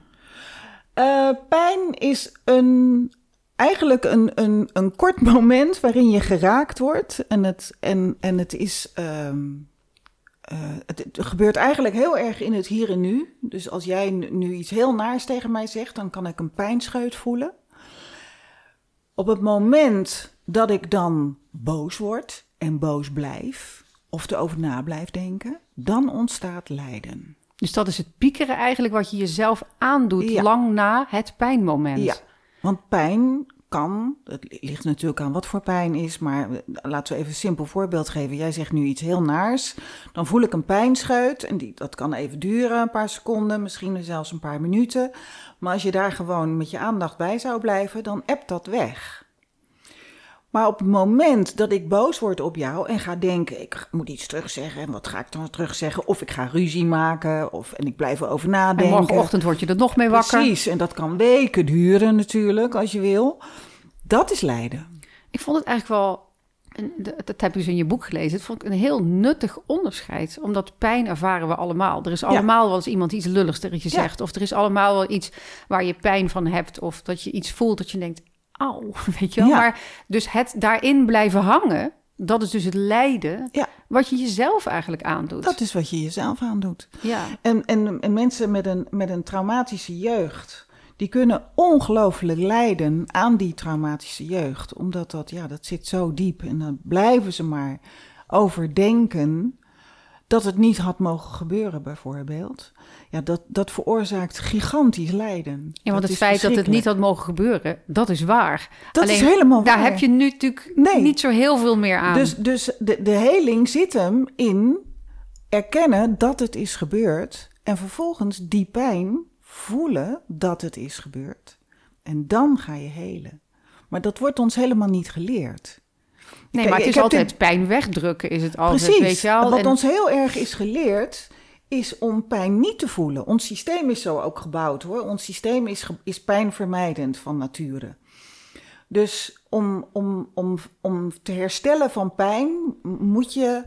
Eh, pijn is een, eigenlijk een, een, een kort (laughs) moment waarin je geraakt wordt. En het, en, en het is. ehm, eh, het, gebeurt eigenlijk heel erg in het hier en nu. Dus als jij nu nu iets heel naars tegen mij zegt, dan kan ik een pijnscheut voelen. Op het moment dat ik dan boos word en boos blijf, of erover na blijf denken, dan ontstaat lijden. Dus dat is het piekeren eigenlijk wat je jezelf aandoet Ja. lang na het pijnmoment. Ja, want pijn kan, het ligt natuurlijk aan wat voor pijn is, maar eh, laten we even een simpel voorbeeld geven. Jij zegt nu iets heel naars, dan voel ik een pijnscheut en die, dat kan even duren, een paar seconden, misschien zelfs een paar minuten. Maar als je daar gewoon met je aandacht bij zou blijven, dan ebt dat weg. Maar op het moment dat ik boos word op jou en ga denken, ik moet iets terugzeggen, en wat ga ik dan terugzeggen? Of ik ga ruzie maken, of, en ik blijf erover En nadenken. morgenochtend word je er nog mee wakker. Precies, en dat kan weken duren natuurlijk, als je wil. Dat is lijden. Ik vond het eigenlijk wel, en dat heb je dus in je boek gelezen, het vond ik een heel nuttig onderscheid. Omdat pijn ervaren we allemaal. Er is allemaal wel eens iemand iets lulligs tegen je Ja. zegt. Of er is allemaal wel iets waar je pijn van hebt. Of dat je iets voelt dat je denkt, auw, (laughs) weet je wel. Ja. Maar dus het daarin blijven hangen, dat is dus het lijden Ja. wat je jezelf eigenlijk aandoet. Dat is wat je jezelf aandoet. Ja, En, en, en mensen met een, met een traumatische jeugd, die kunnen ongelooflijk lijden aan die traumatische jeugd. Omdat dat, ja, dat zit zo diep en dan blijven ze maar overdenken. Dat het niet had mogen gebeuren, bijvoorbeeld. Ja, dat, dat veroorzaakt gigantisch lijden. Ja, want het feit dat het niet had mogen gebeuren, dat is waar. Dat is helemaal waar. Daar heb je nu natuurlijk nee. niet zo heel veel meer aan. Dus, dus de, de heling zit hem in erkennen dat het is gebeurd. En vervolgens die pijn voelen dat het is gebeurd. En dan ga je helen. Maar dat wordt ons helemaal niet geleerd. Nee, maar het is altijd pijn wegdrukken, is het altijd. Precies. Weet je Wat ons heel erg is geleerd, is om pijn niet te voelen. Ons systeem is zo ook gebouwd hoor. Ons systeem is, is pijnvermijdend van nature. Dus om, om, om, om te herstellen van pijn moet je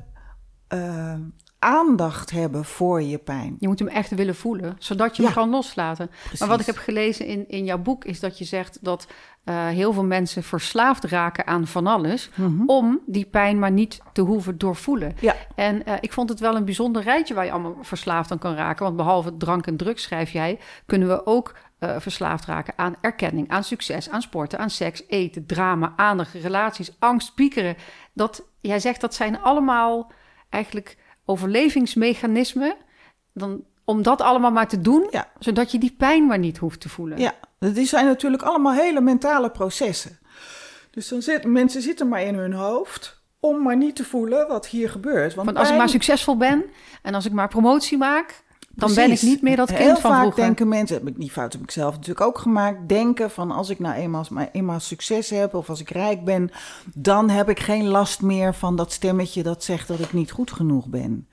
uh, aandacht hebben voor je pijn. Je moet hem echt willen voelen, zodat je hem kan loslaten. Maar wat ik heb gelezen in, in jouw boek is dat je zegt dat uh, heel veel mensen verslaafd raken aan van alles, mhm. om die pijn maar niet te hoeven doorvoelen. Ja. En uh, ik vond het wel een bijzonder rijtje waar je allemaal verslaafd aan kan raken. Want behalve drank en drugs, schrijf jij, kunnen we ook uh, verslaafd raken aan erkenning, aan succes, aan sporten, aan seks, eten, drama, aandacht, relaties, angst, piekeren. Dat, jij zegt dat zijn allemaal eigenlijk overlevingsmechanismen. Dan, om dat allemaal maar te doen, zodat je die pijn maar niet hoeft te voelen. Ja, dat zijn natuurlijk allemaal hele mentale processen. Dus dan zitten mensen zitten maar in hun hoofd om maar niet te voelen wat hier gebeurt. Want, als ik maar succesvol ben en als ik maar promotie maak, dan ben ik niet meer dat kind Heel van vaak denken mensen, die fout heb ik zelf natuurlijk ook gemaakt, denken van als ik nou eenmaal, eenmaal succes heb of als ik rijk ben, dan heb ik geen last meer van dat stemmetje dat zegt dat ik niet goed genoeg ben.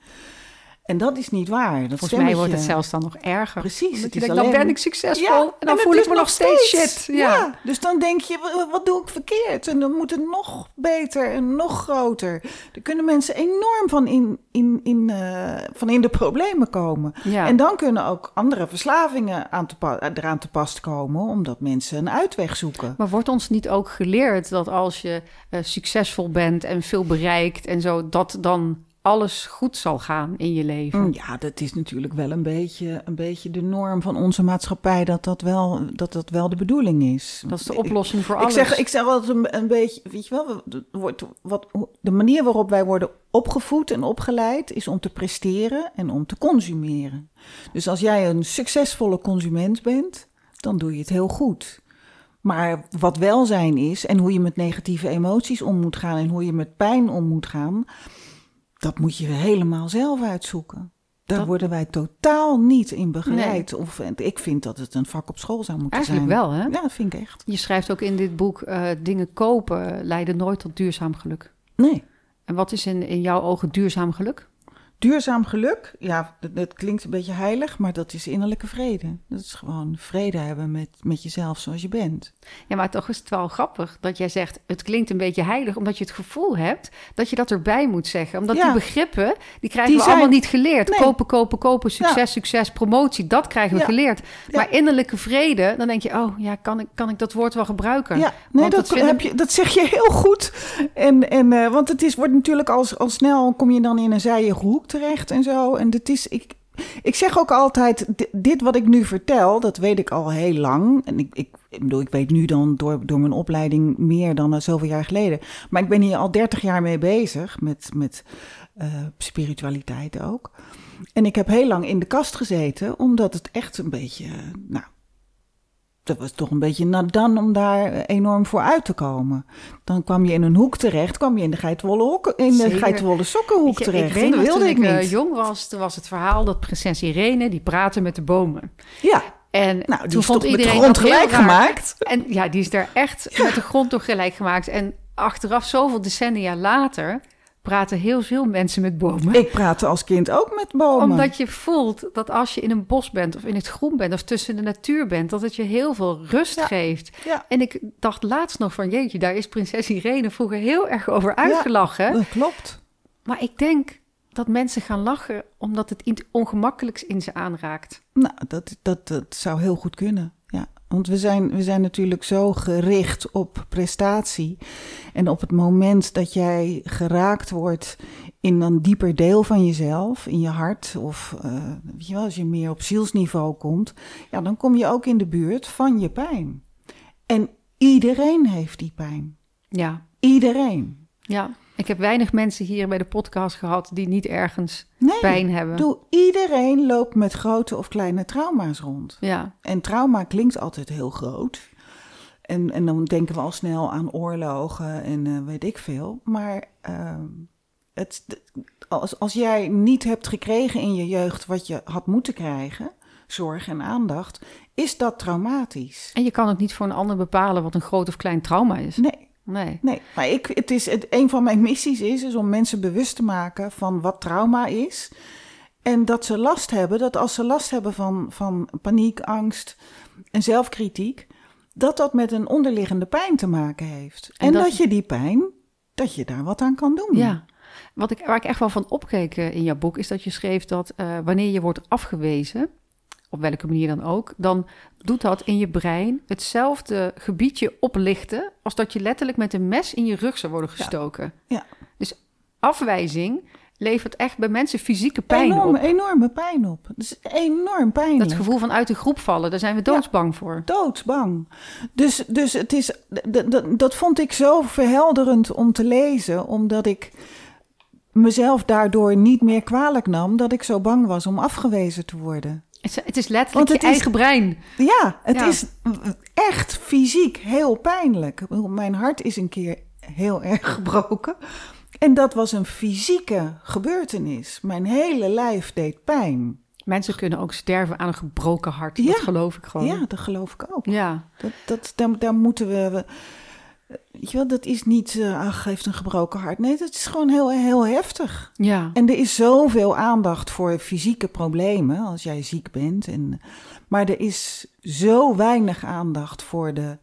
En dat is niet waar. Dat Volgens mij wordt het zelfs dan nog erger. Precies. Het is alleen... Dan ben ik succesvol en dan voel ik me nog steeds shit. Ja. dus dan denk je, wat doe ik verkeerd? En dan moet het nog beter en nog groter. Daar kunnen mensen enorm van in, in, in, uh, van in de problemen komen. Ja. En dan kunnen ook andere verslavingen aan te eraan te pas komen... omdat mensen een uitweg zoeken. Maar wordt ons niet ook geleerd dat als je uh, succesvol bent en veel bereikt en zo... dat dan alles goed zal gaan in je leven. Mm, ja, dat is natuurlijk wel een beetje, een beetje de norm van onze maatschappij, dat dat wel, dat dat wel de bedoeling is. Dat is de oplossing voor alles. Ik zeg, ik zeg altijd een, een beetje, weet je wel, wordt, wat, de manier waarop wij worden opgevoed en opgeleid is om te presteren en om te consumeren. Dus als jij een succesvolle consument bent, dan doe je het heel goed. Maar wat welzijn is en hoe je met negatieve emoties om moet gaan en hoe je met pijn om moet gaan, dat moet je helemaal zelf uitzoeken. Daar worden wij totaal niet in begeleid. Of, ik vind dat het een vak op school zou moeten zijn. Eigenlijk wel, hè? Ja, dat vind ik echt. Je schrijft ook in dit boek... Uh, dingen kopen leiden nooit tot duurzaam geluk. Nee. En wat is in, in jouw ogen duurzaam geluk? Duurzaam geluk, ja, dat, klinkt een beetje heilig, maar dat is innerlijke vrede. Dat is gewoon vrede hebben met, met jezelf zoals je bent. Ja, maar toch is het wel grappig dat jij zegt, het klinkt een beetje heilig, omdat je het gevoel hebt dat je dat erbij moet zeggen. Omdat die begrippen, die krijgen we allemaal niet geleerd. Kopen, kopen, kopen, succes, succes, promotie, dat krijgen we geleerd. Maar innerlijke vrede, dan denk je, oh ja, kan ik, kan ik dat woord wel gebruiken? Ja, nee, dat, dat, heb je, dat zeg je heel goed. En, en, uh, want het is, wordt natuurlijk al, al snel, kom je dan in een zijige hoek terecht en zo. En het is, ik, ik zeg ook altijd, dit wat ik nu vertel, dat weet ik al heel lang. En ik, ik, bedoel, ik weet nu dan door, door mijn opleiding meer dan uh, zoveel jaar geleden. Maar ik ben hier al 30 jaar mee bezig, met, met uh, spiritualiteit ook. En ik heb heel lang in de kast gezeten, omdat het echt een beetje, nou, dat was toch een beetje nadan om daar enorm voor uit te komen. Dan kwam je in een hoek terecht, kwam je in de geitwolle, hoek, in de geitwolle sokkenhoek terecht. Ik weet dat wilde ik, ik uh, jong was, toen was het verhaal dat prinses Irene, die praatte met de bomen. Ja. En nou, die toen vond iedereen de grond gelijk gemaakt. En ja, die is daar echt met de grond toch gelijk gemaakt. En achteraf, zoveel decennia later, praten heel veel mensen met bomen. Ik praatte als kind ook met bomen. Omdat je voelt dat als je in een bos bent of in het groen bent of tussen de natuur bent, dat het je heel veel rust geeft. Ja. En ik dacht laatst nog van jeetje, daar is prinses Irene vroeger heel erg over uitgelachen. Ja, dat klopt. Maar ik denk dat mensen gaan lachen omdat het iets ongemakkelijks in ze aanraakt. Nou, dat, dat, dat zou heel goed kunnen. Want we zijn, we zijn natuurlijk zo gericht op prestatie. En op het moment dat jij geraakt wordt in een dieper deel van jezelf, in je hart, of uh, weet je wel, als je meer op zielsniveau komt, ja, dan kom je ook in de buurt van je pijn. En iedereen heeft die pijn. Ja. Iedereen. Ja. Ik heb weinig mensen hier bij de podcast gehad die niet ergens Nee, pijn hebben. doe, iedereen loopt met grote of kleine trauma's rond. Ja, En trauma klinkt altijd heel groot. En, en dan denken we al snel aan oorlogen en eh, weet ik veel. Maar ehm, het, als, als jij niet hebt gekregen in je jeugd wat je had moeten krijgen, zorg en aandacht, is dat traumatisch. en je kan ook niet voor een ander bepalen wat een groot of klein trauma is. Nee, Nee. nee. Maar ik, het is, het, een van mijn missies is, is om mensen bewust te maken van wat trauma is. En dat ze last hebben, dat als ze last hebben van, van paniek, angst en zelfkritiek, dat dat met een onderliggende pijn te maken heeft. En En, dat- dat... je die pijn, dat je daar wat aan kan doen. Ja. Wat ik, waar ik echt wel van opkeek eh, in jouw boek is dat je schreef dat eh, wanneer je wordt afgewezen, op welke manier dan ook, dan doet dat in je brein hetzelfde gebiedje oplichten als dat je letterlijk met een mes in je rug zou worden gestoken. Ja. Dus afwijzing levert echt bij mensen fysieke pijn enorme, op. enorme pijn op. Dat is enorm pijnlijk. Dat gevoel van uit de groep vallen, daar zijn we doodsbang voor. doodsbang. Dus, dus het is, dat vond ik zo verhelderend om te lezen, omdat ik mezelf daardoor niet meer kwalijk nam dat ik zo bang was om afgewezen te worden. Het is, het is letterlijk Want je het is- eigen brein. Ja, het Ja. is echt fysiek heel pijnlijk. Mijn hart is een keer heel (laughs) erg gebroken. En dat was een fysieke gebeurtenis. Mijn hele lijf deed pijn. Mensen kunnen ook sterven aan een gebroken hart. Ja. Dat geloof ik gewoon. Ja, dat geloof ik ook. Ja. Dat, dat, daar, daar moeten we. we- Weet je wel, dat is niet. eh ach, heeft een gebroken hart. Nee, dat is gewoon heel, heel heftig. Ja. En er is zoveel aandacht voor fysieke problemen als jij ziek bent. En, maar er is zo weinig aandacht voor de,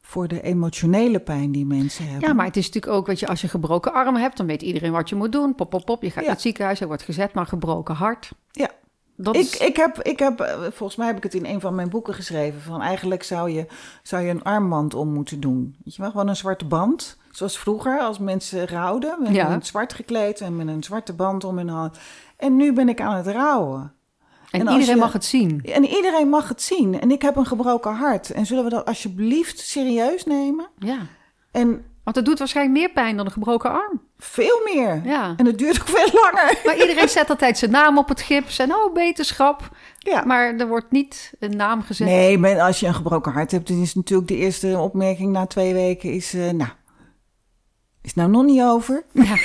voor de emotionele pijn die mensen hebben. Ja, maar het is natuurlijk ook, weet je, als je een gebroken arm hebt, dan weet iedereen wat je moet doen. Pop, pop, pop. Je gaat Ja. naar het ziekenhuis, er wordt gezet, maar gebroken hart. Ja. Dat Ik, is, ik heb, ik heb, eh, volgens mij heb ik het in een van mijn boeken geschreven. Van eigenlijk zou je, zou je een armband om moeten doen. Weet je wel, gewoon een zwarte band. Zoals vroeger, als mensen rouwden. Met Ja. een zwart gekleed en met een zwarte band om hun hand. En nu ben ik aan het rouwen. en iedereen je- mag het zien. En iedereen mag het zien. En ik heb een gebroken hart. En zullen we dat alsjeblieft serieus nemen? Ja. En Want het doet waarschijnlijk meer pijn dan een gebroken arm. veel meer. Ja. En het duurt ook veel langer. (laughs) Maar iedereen zet altijd zijn naam op het gips en oh, beterschap. Ja. Maar er wordt niet een naam gezet. Nee, maar als je een gebroken hart hebt, dan is natuurlijk de eerste opmerking na twee weken is, eh, nou, is nou nog niet over? Ja. (laughs)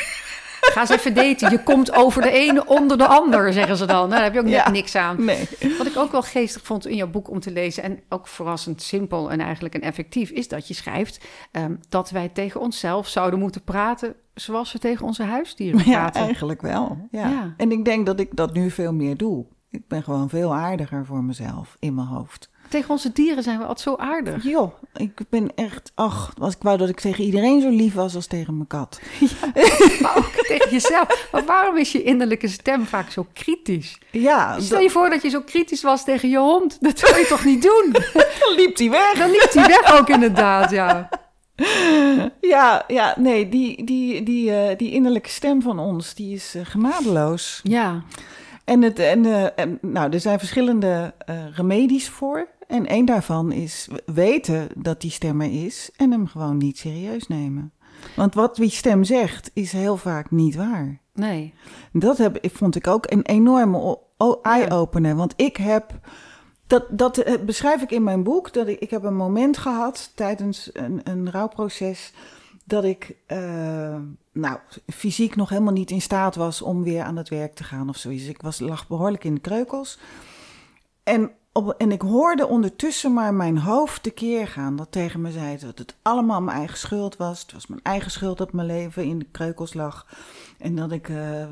(laughs) Ga eens even daten. Je komt over de ene onder de ander, zeggen ze dan. Nou, daar heb je ook net Ja. niks aan. Nee. Wat ik ook wel geestig vond in jouw boek om te lezen, en ook verrassend simpel en eigenlijk en effectief, is dat je schrijft ehm, dat wij tegen onszelf zouden moeten praten zoals we tegen onze huisdieren Ja, praten. eigenlijk wel. Ja. Ja. En ik denk dat ik dat nu veel meer doe. Ik ben gewoon veel aardiger voor mezelf in mijn hoofd. Tegen onze dieren zijn we altijd zo aardig. Joh, ik ben echt, ach, als ik wou dat ik tegen iedereen zo lief was als tegen mijn kat. (laughs) Maar ook tegen jezelf. Maar waarom is je innerlijke stem vaak zo kritisch? Ja, Stel je voor dat je zo kritisch was tegen je hond. Dat zou je toch niet doen? (laughs) dan liep hij weg. Dan liep hij weg ook inderdaad, ja. (laughs) Ja, ja, nee, die, die, die, eh, die innerlijke stem van ons, die is eh, genadeloos. Ja, En, het, en, eh, en nou, er zijn verschillende eh, remedies voor. En één daarvan is weten dat die stem er is en hem gewoon niet serieus nemen. Want wat die stem zegt, is heel vaak niet waar. nee. Dat heb, vond ik ook een enorme eye-opener. Want ik heb, dat, dat eh, beschrijf ik in mijn boek, dat ik, ik heb een moment gehad tijdens een, een rouwproces dat ik eh, nou, fysiek nog helemaal niet in staat was om weer aan het werk te gaan of zoiets. Ik was, lag behoorlijk in de kreukels. En, op, en ik hoorde ondertussen maar mijn hoofd tekeer gaan. Dat tegen me zei dat het allemaal mijn eigen schuld was. Het was mijn eigen schuld dat mijn leven in de kreukels lag. En dat ik, eh,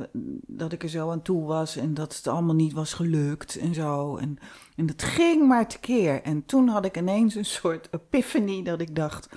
dat ik er zo aan toe was en dat het allemaal niet was gelukt en zo. En, en dat ging maar tekeer. En toen had ik ineens een soort (laughs) epiphany dat ik dacht...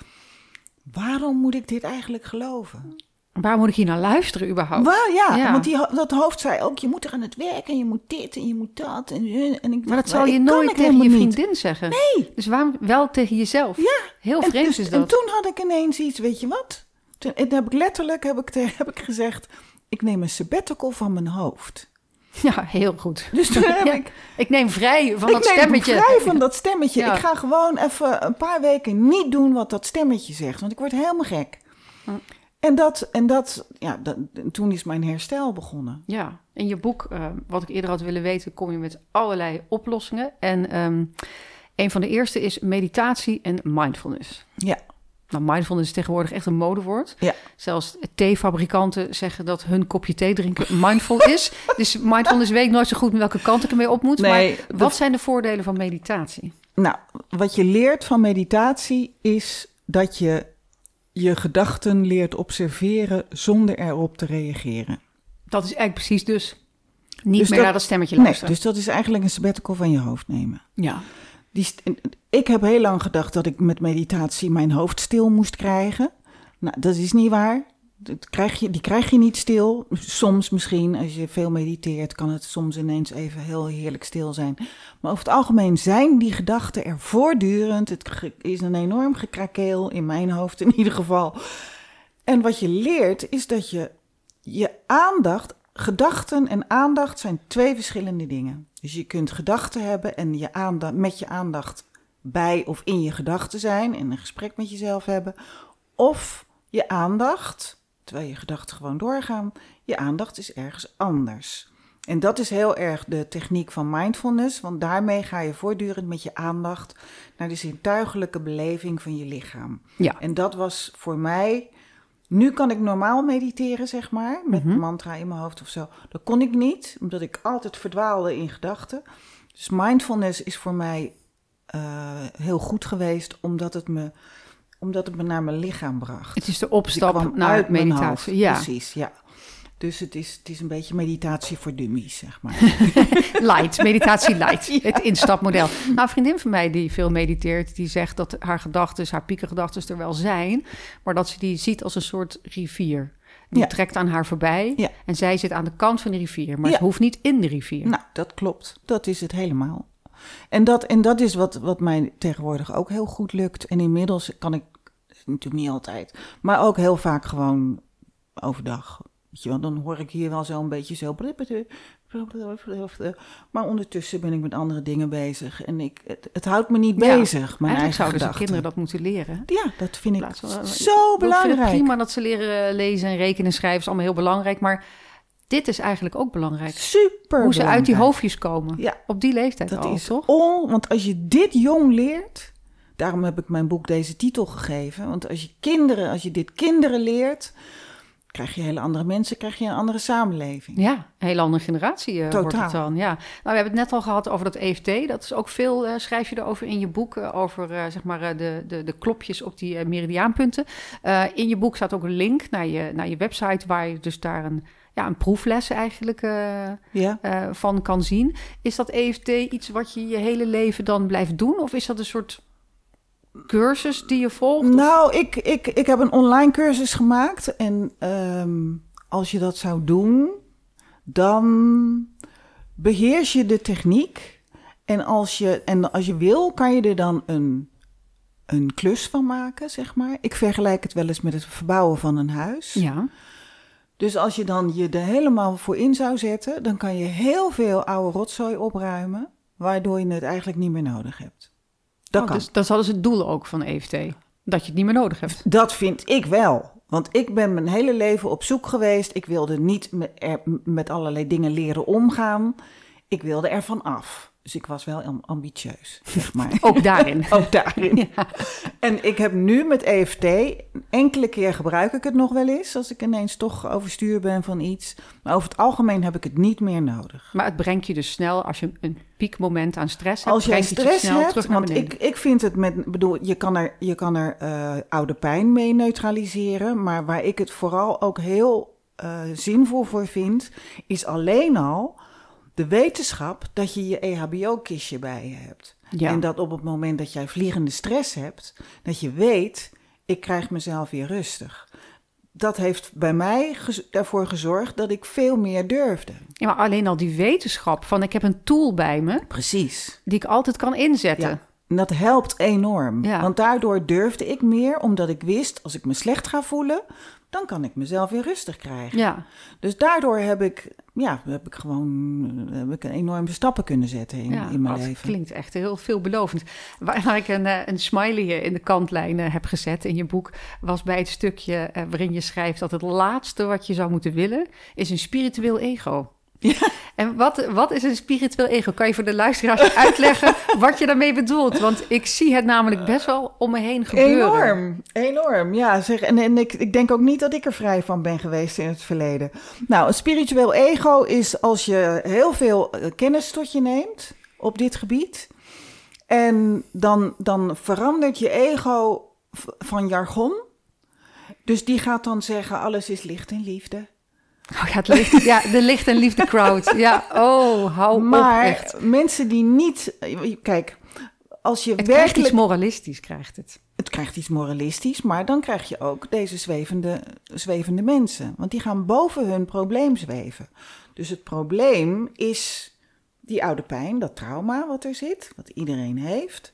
Waarom moet ik dit eigenlijk geloven? Waar moet ik hier naar luisteren überhaupt? Waar, ja, Ja. want die, dat hoofd zei ook, je moet er aan het werk en je moet dit en je moet dat. En, en ik Maar dat zal je nooit tegen je niet. vriendin zeggen. Nee. Dus waarom wel tegen jezelf? Ja. Heel En vreemd dus- is En dat. toen had ik ineens iets, weet je wat? Toen en heb ik letterlijk heb ik, (laughs) heb ik gezegd, ik neem een sabbatical van mijn hoofd. (laughs) Ja, heel goed. Dus toen (laughs) heb Ja, ik, Ik neem vrij van ik dat neem stemmetje. vrij van dat stemmetje. Ja. Ik ga gewoon even een paar weken niet doen wat dat stemmetje zegt, want ik word helemaal gek. Hm. En, dat, en dat, ja, dat, toen is mijn herstel begonnen. Ja, in je boek, uh, wat ik eerder had willen weten, kom je met allerlei oplossingen. En um, een van de eerste is meditatie en mindfulness. Ja. Nou, mindfulness is tegenwoordig echt een modewoord. Ja. Zelfs theefabrikanten zeggen dat hun kopje thee drinken (laughs) mindful is. dus mindfulness weet ik nooit zo goed met welke kant ik ermee op moet. Nee, maar wat zijn de voordelen van meditatie? Nou, wat je leert van meditatie is dat je je gedachten leert observeren zonder erop te reageren. Dat is eigenlijk precies dus niet Dus meer dat- naar dat stemmetje luisteren. Nee, dus dat is eigenlijk een sabbatical van je hoofd nemen. Ja, Ik heb heel lang gedacht dat ik met meditatie mijn hoofd stil moest krijgen. Nou, dat is niet waar. Dat krijg je, die krijg je niet stil. Soms misschien, als je veel mediteert, kan het soms ineens even heel heerlijk stil zijn. Maar over het algemeen zijn die gedachten er voortdurend. Het is een enorm gekrakeel, in mijn hoofd in ieder geval. En wat je leert, is dat je je aandacht, gedachten en aandacht zijn twee verschillende dingen. Dus je kunt gedachten hebben en je aandacht, met je aandacht bij of in je gedachten zijn en een gesprek met jezelf hebben. Of je aandacht, terwijl je gedachten gewoon doorgaan, je aandacht is ergens anders. En dat is heel erg de techniek van mindfulness, want daarmee ga je voortdurend met je aandacht naar de zintuigelijke beleving van je lichaam. ja. En dat was voor mij. Nu kan ik normaal mediteren, zeg maar, met Mhm. mantra in mijn hoofd of zo. Dat kon ik niet, omdat ik altijd verdwaalde in gedachten. Dus mindfulness is voor mij eh, heel goed geweest, omdat het, me, omdat het me naar mijn lichaam bracht. Het is de Dus opstap naar meditatie. hoofd. Ja, Precies, ja. Dus het is, het is een beetje meditatie voor dummies, zeg maar. (laughs) light, meditatie light. (laughs) Het instapmodel. Nou, een vriendin van mij die veel mediteert, die zegt dat haar gedachten, haar piekengedachten er wel zijn, maar dat ze die ziet als een soort rivier. Die Ja. trekt aan haar voorbij Ja. en zij zit aan de kant van de rivier, maar ze hoeft niet in de rivier. Nou, dat klopt. Dat is het helemaal. En dat, en dat is wat, wat mij tegenwoordig ook heel goed lukt. En inmiddels kan ik, natuurlijk niet altijd, maar ook heel vaak gewoon overdag. Weet je wel, dan hoor ik hier wel zo een beetje zo. Maar ondertussen ben ik met andere dingen bezig. En ik, het, het houdt me niet Ja, bezig, mijn Eigenlijk eigen zouden ze gedachten. kinderen dat moeten leren. Ja, dat vind ik van- zo Ik vind het belangrijk. prima dat ze leren lezen en rekenen en schrijven, is allemaal heel belangrijk, maar dit is eigenlijk ook belangrijk. Super Hoe ze uit die hoofdjes komen. Ja. Op die leeftijd Dat al, is toch? on, want als je dit jong leert, daarom heb ik mijn boek deze titel gegeven. Want als je kinderen, als je dit kinderen leert, krijg je hele andere mensen, krijg je een andere samenleving. Ja, een hele andere generatie eh, wordt het dan. Ja. Nou, we hebben het net al gehad over dat EFT. Dat is ook veel, eh, schrijf je erover in je boek, eh, over zeg maar, de, de, de klopjes op die meridiaanpunten. In je boek staat ook een link naar je, naar je website, waar je dus daar een, ja, een proefles eigenlijk Ja. van kan zien. Is dat EFT iets wat je je hele leven dan blijft doen? Of is dat een soort cursus die je volgt? Of- Nou, ik, ik, ik heb een online cursus gemaakt. En ehm, als je dat zou doen, dan beheers je de techniek. En als je, en als je wil, kan je er dan een, een klus van maken, zeg maar. Ik vergelijk het wel eens met het verbouwen van een huis. Ja, Dus als je dan je er helemaal voor in zou zetten, dan kan je heel veel oude rotzooi opruimen, waardoor je het eigenlijk niet meer nodig hebt. Dat Oh, kan. dus dat is dus het doel ook van EFT. Dat je het niet meer nodig hebt. Dat vind ik wel. Want ik ben mijn hele leven op zoek geweest. Ik wilde niet met, er, met allerlei dingen leren omgaan. Ik wilde er van af. Dus ik was wel am- ambitieus, (laughs) zeg maar. Ook daarin. (laughs) Ook daarin. (laughs) En ik heb nu met EFT, enkele keer gebruik ik het nog wel eens... als ik ineens toch overstuur ben van iets. Maar over het algemeen heb ik het niet meer nodig. Maar het brengt je dus snel, als je een piekmoment aan stress hebt, Als jij je stress snel hebt, terug naar want ik, ik vind het met, bedoel, je kan er, je kan er eh, oude pijn mee neutraliseren, maar waar ik het vooral ook heel eh, zinvol voor vind, is alleen al de wetenschap dat je je EHBO-kistje bij je hebt. Ja. En dat op het moment dat jij vliegende stress hebt, dat je weet, ik krijg mezelf weer rustig. Dat heeft bij mij gez- ervoor gezorgd dat ik veel meer durfde. Ja, maar alleen al die wetenschap van ik heb een tool bij me Precies. die ik altijd kan inzetten. Ja. En dat helpt enorm. Ja. Want daardoor durfde ik meer, omdat ik wist, als ik me slecht ga voelen, dan kan ik mezelf weer rustig krijgen. Ja, Dus daardoor heb ik, ja, heb ik gewoon heb ik een enorme stappen kunnen zetten in, ja in mijn dat leven. klinkt echt heel veelbelovend. Waar, waar ik een, eh, een smiley eh, in de kantlijn eh, heb gezet in je boek... was bij het stukje waarin je schrijft dat het laatste wat je zou moeten willen... is een spiritueel ego. (laughs) En wat, wat is een spiritueel ego? Kan je voor de luisteraars (laughs) uitleggen wat je daarmee bedoelt? Want ik zie het namelijk best wel om me heen gebeuren. Enorm, enorm. Ja, zeg, en, en ik, ik denk ook niet dat ik er vrij van ben geweest in het verleden. Nou, een spiritueel ego is als je heel veel eh, kennis tot je neemt op dit gebied. En dan, dan verandert je ego van jargon. Dus die gaat dan zeggen: alles is licht en liefde. Oh ja, het licht, (laughs) ja, de licht en liefde crowd. Ja, oh, hou op maar echt. mensen die niet. Kijk, als je Het krijgt werkelijk. iets moralistisch, krijgt het. het krijgt iets moralistisch, maar dan krijg je ook deze zwevende, zwevende mensen. Want die gaan boven hun probleem zweven. Dus het probleem is die oude pijn, dat trauma wat er zit, wat iedereen heeft.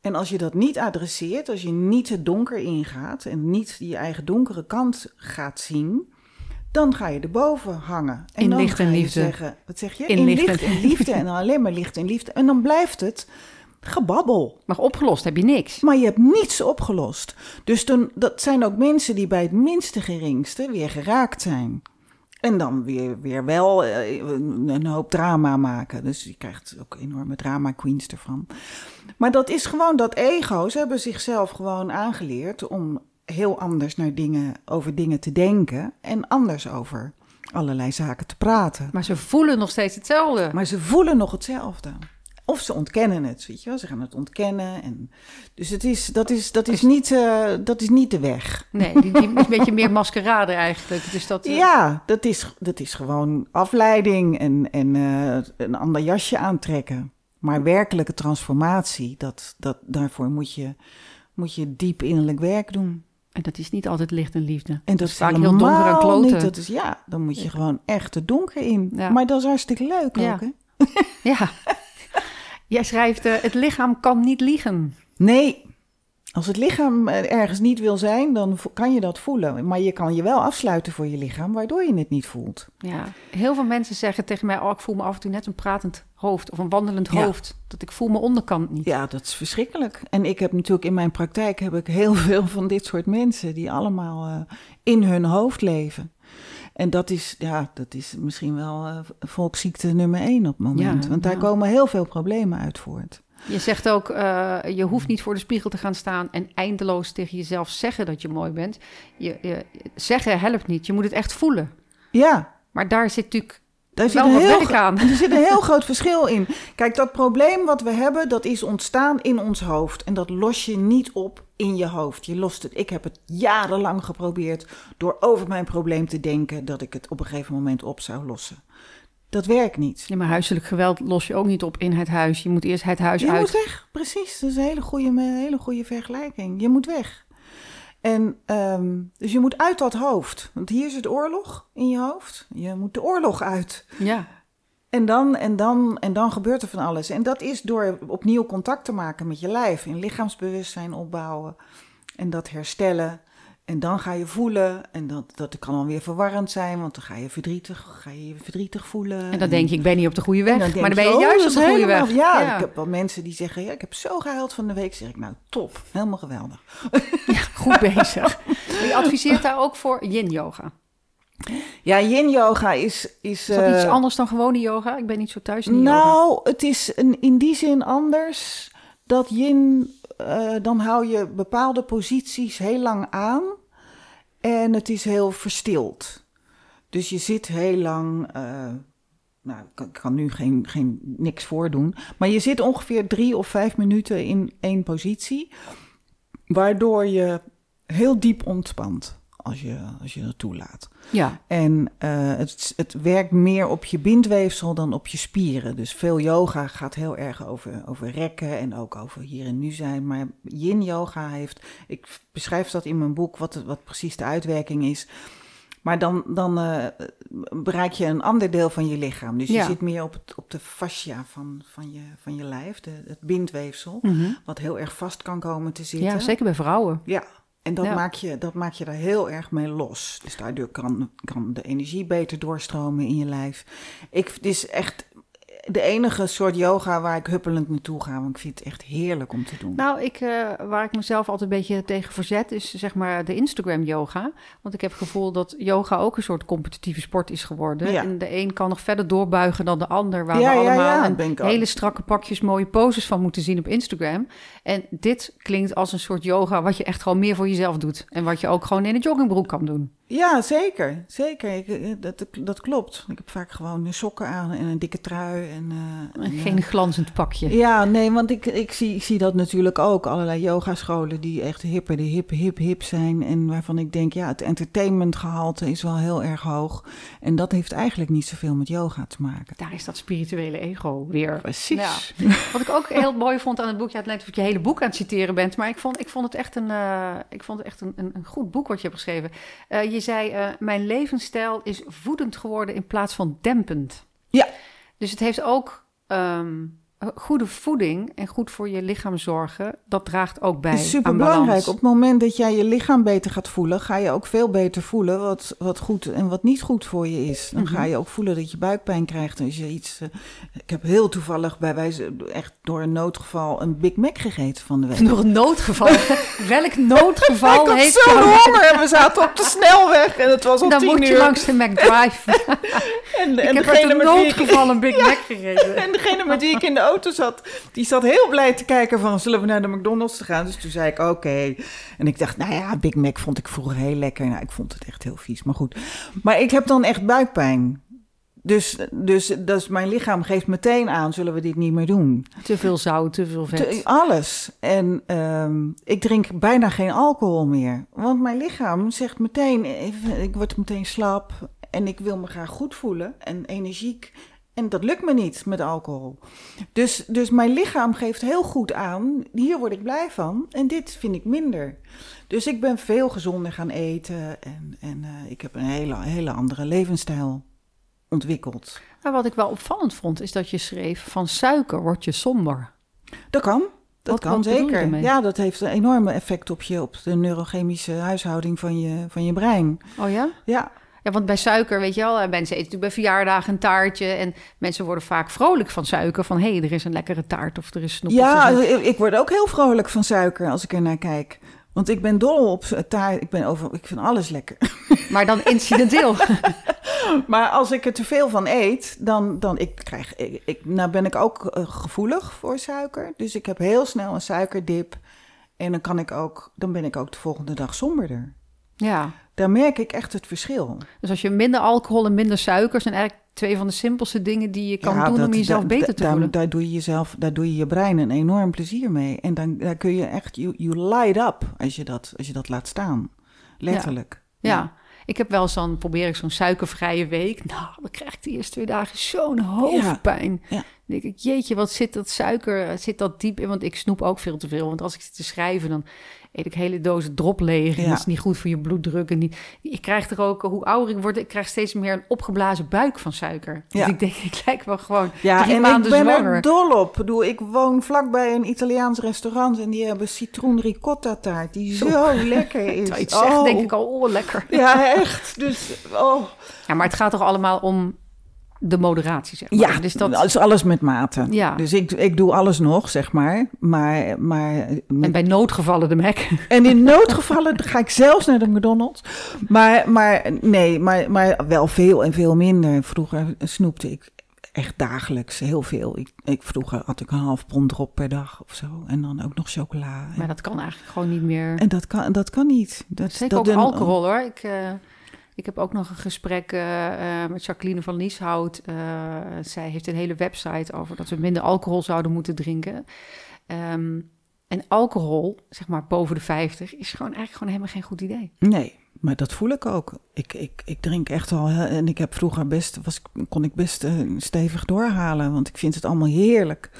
En als je dat niet adresseert, als je niet het donker ingaat en niet je eigen donkere kant gaat zien, dan ga je erboven hangen. En In dan licht ga en je liefde. Zeggen, wat zeg je? In In, licht licht en- liefde en dan alleen maar licht en liefde. En dan blijft het gebabbel. Maar opgelost heb je niks. Maar je hebt niets opgelost. Dus dan, dat zijn ook mensen die bij het minste geringste weer geraakt zijn. En dan weer, weer wel eh, een een hoop drama maken. Dus je krijgt ook enorme drama queens ervan. Maar dat is gewoon dat ego. Ze hebben zichzelf gewoon aangeleerd om heel anders naar dingen, over dingen te denken. En anders over allerlei zaken te praten. Maar ze voelen nog steeds hetzelfde. Maar ze voelen nog hetzelfde. Of ze ontkennen het, weet je wel. Ze gaan het ontkennen. En... Dus het is, dat, is, dat, is niet, eh, dat is niet de weg. Nee, die, die is een beetje meer maskerade eigenlijk. Dus dat, eh, Ja, dat is, dat is gewoon afleiding en, en eh, een ander jasje aantrekken. Maar werkelijke transformatie, dat, dat, daarvoor moet je, moet je diep innerlijk werk doen. En dat is niet altijd licht en liefde. En dat is is vaak heel donker en kloten. niet. Dat is, ja, dan moet je gewoon echt het donker in. Ja. Maar dat is hartstikke leuk Ja. ook, hè? Ja. (laughs) Jij schrijft, eh, het lichaam kan niet liegen. Nee, als het lichaam eh, ergens niet wil zijn, dan kan je dat voelen. Maar je kan je wel afsluiten voor je lichaam, waardoor je het niet voelt. Ja. Heel veel mensen zeggen tegen mij, oh, ik voel me af en toe net een pratend hoofd of een wandelend Ja. hoofd. Dat ik voel mijn onderkant niet. Ja, dat is verschrikkelijk. En ik heb natuurlijk in mijn praktijk heb ik heel (laughs) veel van dit soort mensen die allemaal eh, in hun hoofd leven. En dat is, ja, dat is misschien wel eh, volksziekte nummer één op het moment. Ja, Want daar ja. komen heel veel problemen uit voort. Je zegt ook, eh, je hoeft niet voor de spiegel te gaan staan en eindeloos tegen jezelf zeggen dat je mooi bent. Je, je- zeggen helpt niet, je moet het echt voelen. Ja, Maar daar zit natuurlijk daar zit, een heel, aan. (laughs) er zit een heel (laughs) groot verschil in. Kijk, dat probleem wat we hebben, dat is ontstaan in ons hoofd. En dat los je niet op in je hoofd. Je lost het. Ik heb het jarenlang geprobeerd door over mijn probleem te denken dat ik het op een gegeven moment op zou lossen. Dat werkt niet. Ja, maar huiselijk geweld los je ook niet op in het huis. Je moet eerst het huis Je uit. moet weg, precies. Dat is een hele goede, een hele goede vergelijking. Je moet weg. En ehm, dus je moet uit dat hoofd. Want hier is het oorlog in je hoofd. Je moet de oorlog uit. Ja, En dan, en, dan, en dan gebeurt er van alles. En dat is door opnieuw contact te maken met je lijf. En lichaamsbewustzijn opbouwen. En dat herstellen. En dan ga je voelen. En dat, dat kan dan weer verwarrend zijn. Want dan ga je verdrietig, ga je je verdrietig voelen. en dan denk je, ik ben niet op de goede weg. Dan maar dan ben je oh, juist op de goede helemaal- weg. Ja, ik heb wel mensen die zeggen... Ja, ik heb zo gehuild van de week. Zeg ik, nou top. Helemaal geweldig. (laughs) Goed bezig. Je adviseert daar ook voor yin-yoga. Ja, yin yoga is... Is, Is dat iets eh, anders dan gewone yoga? Ik ben niet zo thuis in die yoga. Nou, het is een, in die zin anders. Dat yin, eh, dan hou je bepaalde posities heel lang aan. En het is heel verstild. Dus je zit heel lang. eh, nou, ik kan, nu geen, geen, niks voordoen. Maar je zit ongeveer drie of vijf minuten in één positie. Waardoor je heel diep ontspant. Als je, als je dat toelaat. Ja, En eh, het, het werkt meer op je bindweefsel dan op je spieren. Dus veel yoga gaat heel erg over, over rekken en ook over hier en nu zijn. Maar yin yoga heeft, ik beschrijf dat in mijn boek, wat, wat precies de uitwerking is. Maar dan, dan eh, bereik je een ander deel van je lichaam. Dus je zit meer op, het, op de fascia van, van, je, van je lijf, de, het bindweefsel. Mhm. Wat heel erg vast kan komen te zitten. Ja, zeker bij vrouwen. Ja, en dat, Ja. maak je, dat maak je daar heel erg mee los. Dus daardoor kan, kan de energie beter doorstromen in je lijf. Ik, het is echt de enige soort yoga waar ik huppelend naartoe ga. Want ik vind het echt heerlijk om te doen. Nou, ik, eh, waar ik mezelf altijd een beetje tegen verzet, is zeg maar de Instagram yoga. Want ik heb het gevoel dat yoga ook een soort competitieve sport is geworden. Ja. En de een kan nog verder doorbuigen dan de ander. Waar Ja, we allemaal ja, een ben ik ook. hele strakke pakjes mooie poses van moeten zien op Instagram. En dit klinkt als een soort yoga wat je echt gewoon meer voor jezelf doet. En wat je ook gewoon in een joggingbroek kan doen. Ja, zeker. Zeker. Ik, eh, dat, dat klopt. Ik heb vaak gewoon sokken aan en een dikke trui. En, eh, En en, geen glanzend pakje. Ja, nee, want ik, ik, zie, ik zie dat natuurlijk ook. Allerlei yogascholen die echt hippe, de hip, hip, hip zijn. En waarvan ik denk, ja, het entertainmentgehalte is wel heel erg hoog. En dat heeft eigenlijk niet zoveel met yoga te maken. Daar is dat spirituele ego weer. Precies. Ja. (laughs) Wat ik ook heel mooi vond aan het boek, ja, het lijkt of je hele boek aan het citeren bent, maar ik vond, ik vond het echt een, eh, ik vond het echt een, een, een goed boek wat je hebt geschreven. Eh, je zei, eh, mijn levensstijl is voedend geworden in plaats van dempend. Ja. Dus het heeft ook ehm, goede voeding en goed voor je lichaam zorgen. Dat draagt ook bij Het is super aan belangrijk. Op het moment dat jij je lichaam beter gaat voelen, ga je ook veel beter voelen wat, wat goed en wat niet goed voor je is. Dan Mhm. ga je ook voelen dat je buikpijn krijgt als je iets. eh, ik heb heel toevallig bij wijze, echt door een noodgeval, een Big Mac gegeten van de week. Nog een noodgeval. (laughs) Welk noodgeval ik had heeft jou- honger en we zaten op de snelweg en het was al Dan tien moet je uur. langs de McDrive. (laughs) en, ik en heb uit een noodgeval een Big Mac gegeten. En degene met wie ik in de auto zat, die zat heel blij te kijken van... zullen we naar de McDonald's te gaan? Dus toen zei ik oké. En ik dacht, nou ja, Big Mac vond ik vroeger heel lekker. Nou, ik vond het echt heel vies, maar goed. Maar ik heb dan echt buikpijn. Dus, dus, dus mijn lichaam geeft meteen aan, zullen we dit niet meer doen? Te veel zout, te veel vet. Te- alles. En ehm, ik drink bijna geen alcohol meer. Want mijn lichaam zegt meteen, ik word meteen slap en ik wil me graag goed voelen en energiek. En dat lukt me niet met alcohol. Dus, dus mijn lichaam geeft heel goed aan, hier word ik blij van en dit vind ik minder. Dus ik ben veel gezonder gaan eten en, en eh, ik heb een hele, hele andere levensstijl ontwikkeld. Maar wat ik wel opvallend vond, is dat je schreef... van suiker word je somber. Dat kan. Dat Wat- kan wat zeker. Ja, dat heeft een enorme effect op je, op de neurochemische huishouding van je, van je brein. Oh ja? Ja, Ja, want bij suiker, weet je wel... eh, mensen eten natuurlijk bij verjaardagen een taartje... en mensen worden vaak vrolijk van suiker. Van, hé, hey, er is een lekkere taart of er is snoep. ja ik word ook heel vrolijk van suiker als ik er naar kijk. Want ik ben dol op taart. Ik, ben over, ik vind alles lekker. (laughs) Maar dan incidenteel. (laughs) Maar als ik er te veel van eet, dan, dan ik krijg ik, ik, nou ben ik ook eh, gevoelig voor suiker. Dus ik heb heel snel een suikerdip. En dan, kan ik ook, dan ben ik ook de volgende dag somberder. ja. Daar merk ik echt het verschil. Dus als je minder alcohol en minder suiker... zijn eigenlijk twee van de simpelste dingen die je kan Ja, doen... dat- om jezelf da- beter da- te daar, voelen. Daar doe je jezelf, daar doe je je brein een enorm plezier mee. En dan daar kun je echt, you, you light up als je, dat, als je dat laat staan. Letterlijk. Ja. Ik heb wel eens dan, probeer ik zo'n suikervrije week. Nou, dan krijg ik de eerste twee dagen zo'n hoofdpijn. Ja. Dan denk ik, jeetje, wat zit dat suiker, zit dat diep in? Want ik snoep ook veel te veel. Want als ik zit te schrijven, dan eet ik hele dozen drop leeg. Ja. dat is niet goed voor je bloeddruk. En niet, ik krijg er ook, hoe ouder ik word, ik krijg steeds meer een opgeblazen buik van suiker. Dus Ja. ik denk, (laughs) ik lijk wel gewoon Ja, drie en maanden ik ben zwanger. er dol op. Ik bedoel, ik woon vlakbij een Italiaans restaurant en die hebben citroen ricotta taart die zo, Zo. lekker is. (laughs) Terwijl je het zegt, Oh. denk ik al, oh, lekker. Ja, echt. Dus, oh. Ja, maar het gaat toch allemaal om de moderatie, zeg maar. Ja, dus dat, dat is alles met mate. Ja. Dus ik, ik doe alles nog, zeg maar. Maar, maar en bij noodgevallen de Mac. En in noodgevallen (laughs) ga ik zelfs naar de McDonald's. Maar, maar nee, maar, maar wel veel en veel minder. Vroeger snoepte ik echt dagelijks heel veel. Ik, ik, vroeger had ik een half pond erop per dag of zo. En dan ook nog chocola. En, Maar dat kan eigenlijk gewoon niet meer. en dat, kan, dat kan niet. Dat, Zeker dat ook een- alcohol hoor. Ik, eh, ik heb ook nog een gesprek eh, eh, met Jacqueline van Lieshout. Eh, zij heeft een hele website over dat we minder alcohol zouden moeten drinken. Ehm, en alcohol, zeg maar boven de 50, is gewoon eigenlijk gewoon helemaal geen goed idee. Nee, maar dat voel ik ook. Ik, ik, ik drink echt al. En ik heb vroeger best, was, kon ik best stevig doorhalen. Want ik vind het allemaal heerlijk.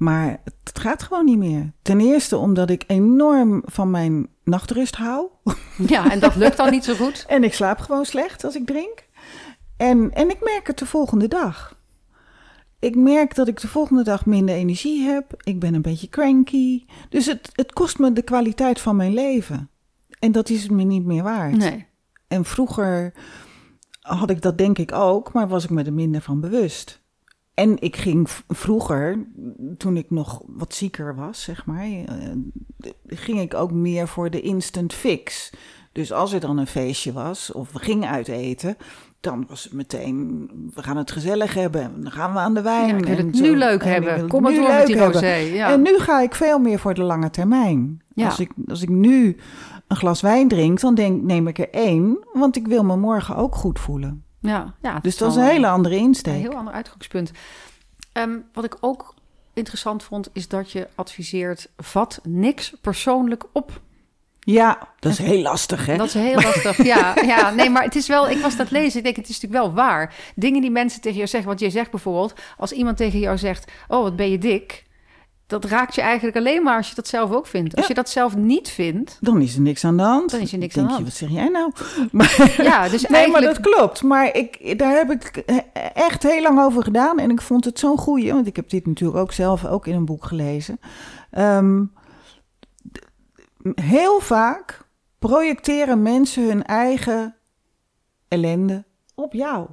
Maar het gaat gewoon niet meer. Ten eerste omdat ik enorm van mijn nachtrust hou. Ja, en dat lukt dan niet zo goed. (laughs) En ik slaap gewoon slecht als ik drink. En, en ik merk het de volgende dag. Ik merk dat ik de volgende dag minder energie heb. Ik ben een beetje cranky. Dus het, het kost me de kwaliteit van mijn leven. En dat is het me niet meer waard. Nee. En vroeger had ik dat denk ik ook, maar was ik me er minder van bewust. En ik ging vroeger, toen ik nog wat zieker was, zeg maar, eh, ging ik ook meer voor de instant fix. Dus als er dan een feestje was of we gingen uit eten, dan was het meteen, we gaan het gezellig hebben. Dan gaan we aan de wijn. Ja, ik wil en het nu leuk En hebben. Kom maar nu door met leuk die hebben. rosé. Ja. En nu ga ik veel meer voor de lange termijn. Ja. Als, ik, als ik nu een glas wijn drink, dan denk, neem ik er één, want ik wil me morgen ook goed voelen. Ja, ja, Dus dat is een hele andere een insteek. heel ander uitgangspunt. Ehm, wat ik ook interessant vond, is dat je adviseert: vat niks persoonlijk op. Ja, dat is heel lastig, hè? Dat is heel lastig. Ja, ja, nee, maar het is wel. Ik was dat lezen. Ik denk, het is natuurlijk wel waar. Dingen die mensen tegen jou zeggen. Want je zegt bijvoorbeeld, als iemand tegen jou zegt: Oh, wat ben je dik? Dat raakt je eigenlijk alleen maar als je dat zelf ook vindt. Als Ja. je dat zelf niet vindt, Dan is er niks aan de hand. Dan is er niks Denk aan de je, hand. wat zeg jij nou? (laughs) Maar, ja, dus nee, eigenlijk. maar dat klopt. Maar ik, daar heb ik echt heel lang over gedaan. En ik vond het zo'n goeie. Want ik heb dit natuurlijk ook zelf ook in een boek gelezen. Ehm, heel vaak projecteren mensen hun eigen ellende op jou.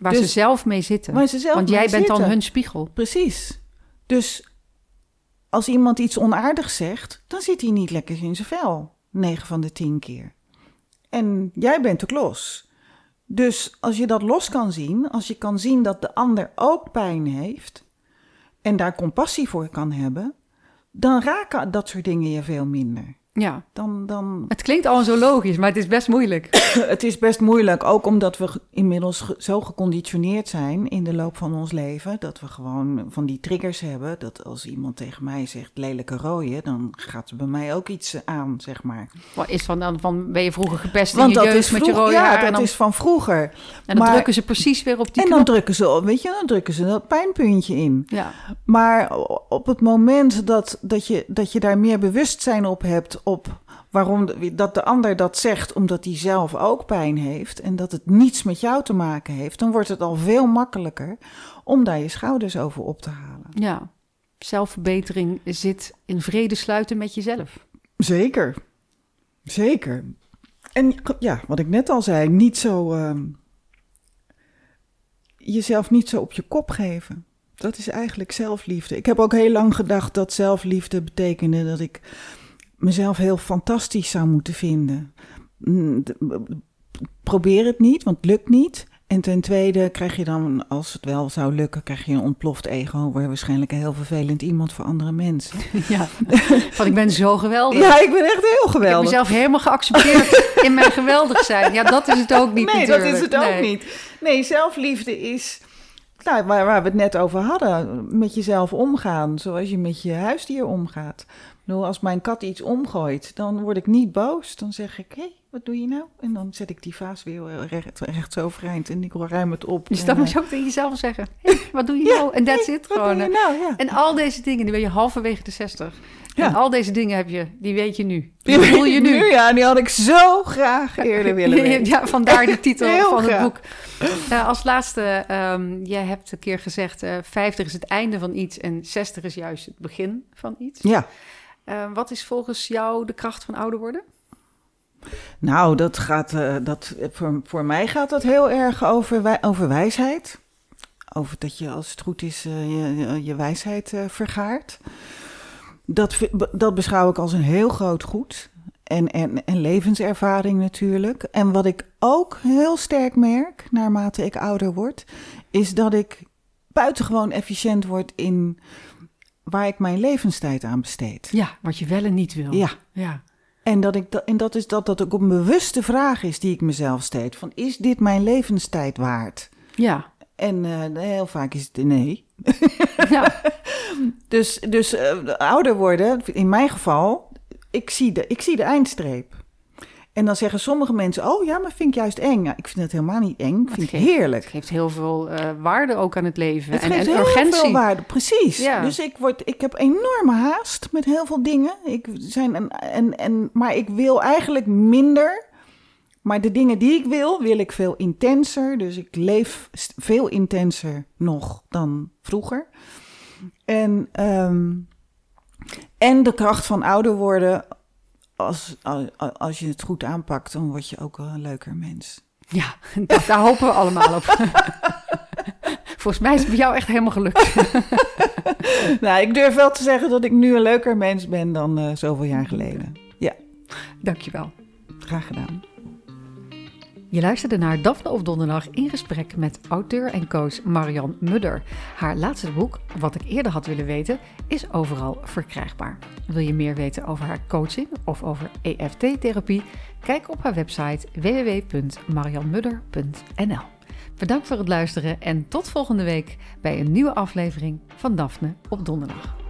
waar dus- ze zelf mee zitten. Waar ze zelf Want mee jij bent dan hun spiegel. Precies. Dus als iemand iets onaardigs zegt, dan zit hij niet lekker in zijn vel. 9 van de 10 keer. En jij bent ook los. Dus als je dat los kan zien, als je kan zien dat de ander ook pijn heeft en daar compassie voor kan hebben, dan raken dat soort dingen je veel minder. Ja. Dan, dan, Het klinkt al zo logisch, maar het is best moeilijk. (clears throat) het is best moeilijk, ook omdat we inmiddels zo geconditioneerd zijn in de loop van ons leven, dat we gewoon van die triggers hebben, dat als iemand tegen mij zegt lelijke rooien, dan gaat er bij mij ook iets aan, zeg maar. Wat is van, dan van ben je vroeger gepest in Want je dat jeugd is, met je rode ja, haar? dat en dan, is van vroeger. en dan maar- drukken ze precies weer op die En dan knop. drukken ze, weet je, dan drukken ze dat pijnpuntje in. Ja, Maar op het moment dat, dat, je, dat je daar meer bewustzijn op hebt, op waarom de- dat de ander dat zegt omdat hij zelf ook pijn heeft en dat het niets met jou te maken heeft, dan wordt het al veel makkelijker om daar je schouders over op te halen. ja. Zelfverbetering zit in vrede sluiten met jezelf. Zeker, zeker. En ja, wat ik net al zei, niet zo ehm, jezelf niet zo op je kop geven. Dat is eigenlijk zelfliefde. Ik heb ook heel lang gedacht dat zelfliefde betekende dat ik mezelf heel fantastisch zou moeten vinden. Mm, Probeer het niet, want het lukt niet. En ten tweede krijg je dan, als het wel zou lukken, krijg je een ontploft ego. Word je waarschijnlijk een heel vervelend iemand voor andere mensen. (laughs) Ja, van ik ben zo geweldig. Ja, ik ben echt heel ik heb geweldig. mezelf helemaal geaccepteerd in mijn geweldig zijn. Ja, dat is het ook niet nee, natuurlijk. dat is het ook Nee. niet. Nee, zelfliefde is nou, waar, waar we het net over hadden. Met jezelf omgaan, zoals je met je huisdier omgaat. Bedoel, als mijn kat iets omgooit, dan word ik niet boos. Dan zeg ik, hé, wat doe je nou? En dan zet ik die vaas weer recht, recht overeind en ik ruim het op. Dus dat moet eh, je ook tegen jezelf zeggen. (laughs) Hey, wat doe je Ja, nou? En that's hey, it gewoon. nou? Ja. En al deze dingen, die ben je halverwege de 60. Ja. En al deze dingen heb je, die weet je nu. Die voel je nu. Ja, die had ik zo graag (laughs) eerder willen weten. Ja, vandaar de (laughs) titel Heel van graag. het boek. Eh, als laatste, ehm, jij hebt een keer gezegd... eh 50 is het einde van iets en 60 is juist het begin van iets. Ja. Eh, wat is volgens jou de kracht van ouder worden? Nou, dat gaat, eh, dat, voor, voor mij gaat dat heel erg over, wij, over wijsheid. Over dat je, als het goed is, eh, je, je- wijsheid eh, vergaart. Dat, dat beschouw ik als een heel groot goed. En, en, en levenservaring natuurlijk. En wat ik ook heel sterk merk, naarmate ik ouder word, is dat ik buitengewoon efficiënt word in waar ik mijn levenstijd aan besteed. Ja, wat je wel en niet wil. Ja. ja. En dat, ik, dat- en dat is dat dat ook een bewuste vraag is die ik mezelf stel. Van, is dit mijn levenstijd waard? Ja. En eh, heel vaak is het nee. (laughs) ja. Dus, dus eh, ouder worden, in mijn geval, ik zie, de, ik zie de eindstreep. En dan zeggen sommige mensen, oh ja, maar vind ik juist eng. Ja, ik vind het helemaal niet eng, ik vind het geeft- heerlijk. Het geeft heel veel eh, waarde ook aan het leven. Het en, geeft en heel urgentie. veel waarde, precies. Ja. Dus ik, word, ik heb enorme haast met heel veel dingen. Ik zijn een, en, en, maar ik wil eigenlijk minder. Maar de dingen die ik wil, wil ik veel intenser. Dus ik leef veel intenser nog dan vroeger. En, ehm, en de kracht van ouder worden. Als, als, als je het goed aanpakt, dan word je ook wel een leuker mens. Ja, (laughs) daar, daar hopen we allemaal op. (laughs) Volgens mij is het bij jou echt helemaal gelukt. (laughs) nou, ik durf wel te zeggen dat ik nu een leuker mens ben dan eh, zoveel jaar geleden. Ja, Dankjewel. graag gedaan. Je luisterde naar Daphne op Donderdag in gesprek met auteur en coach Marian Mudder. Haar laatste boek, wat ik eerder had willen weten, is overal verkrijgbaar. Wil je meer weten over haar coaching of over EFT-therapie? Kijk op haar website www.marianmudder.nl. Bedankt voor het luisteren en tot volgende week bij een nieuwe aflevering van Daphne op Donderdag.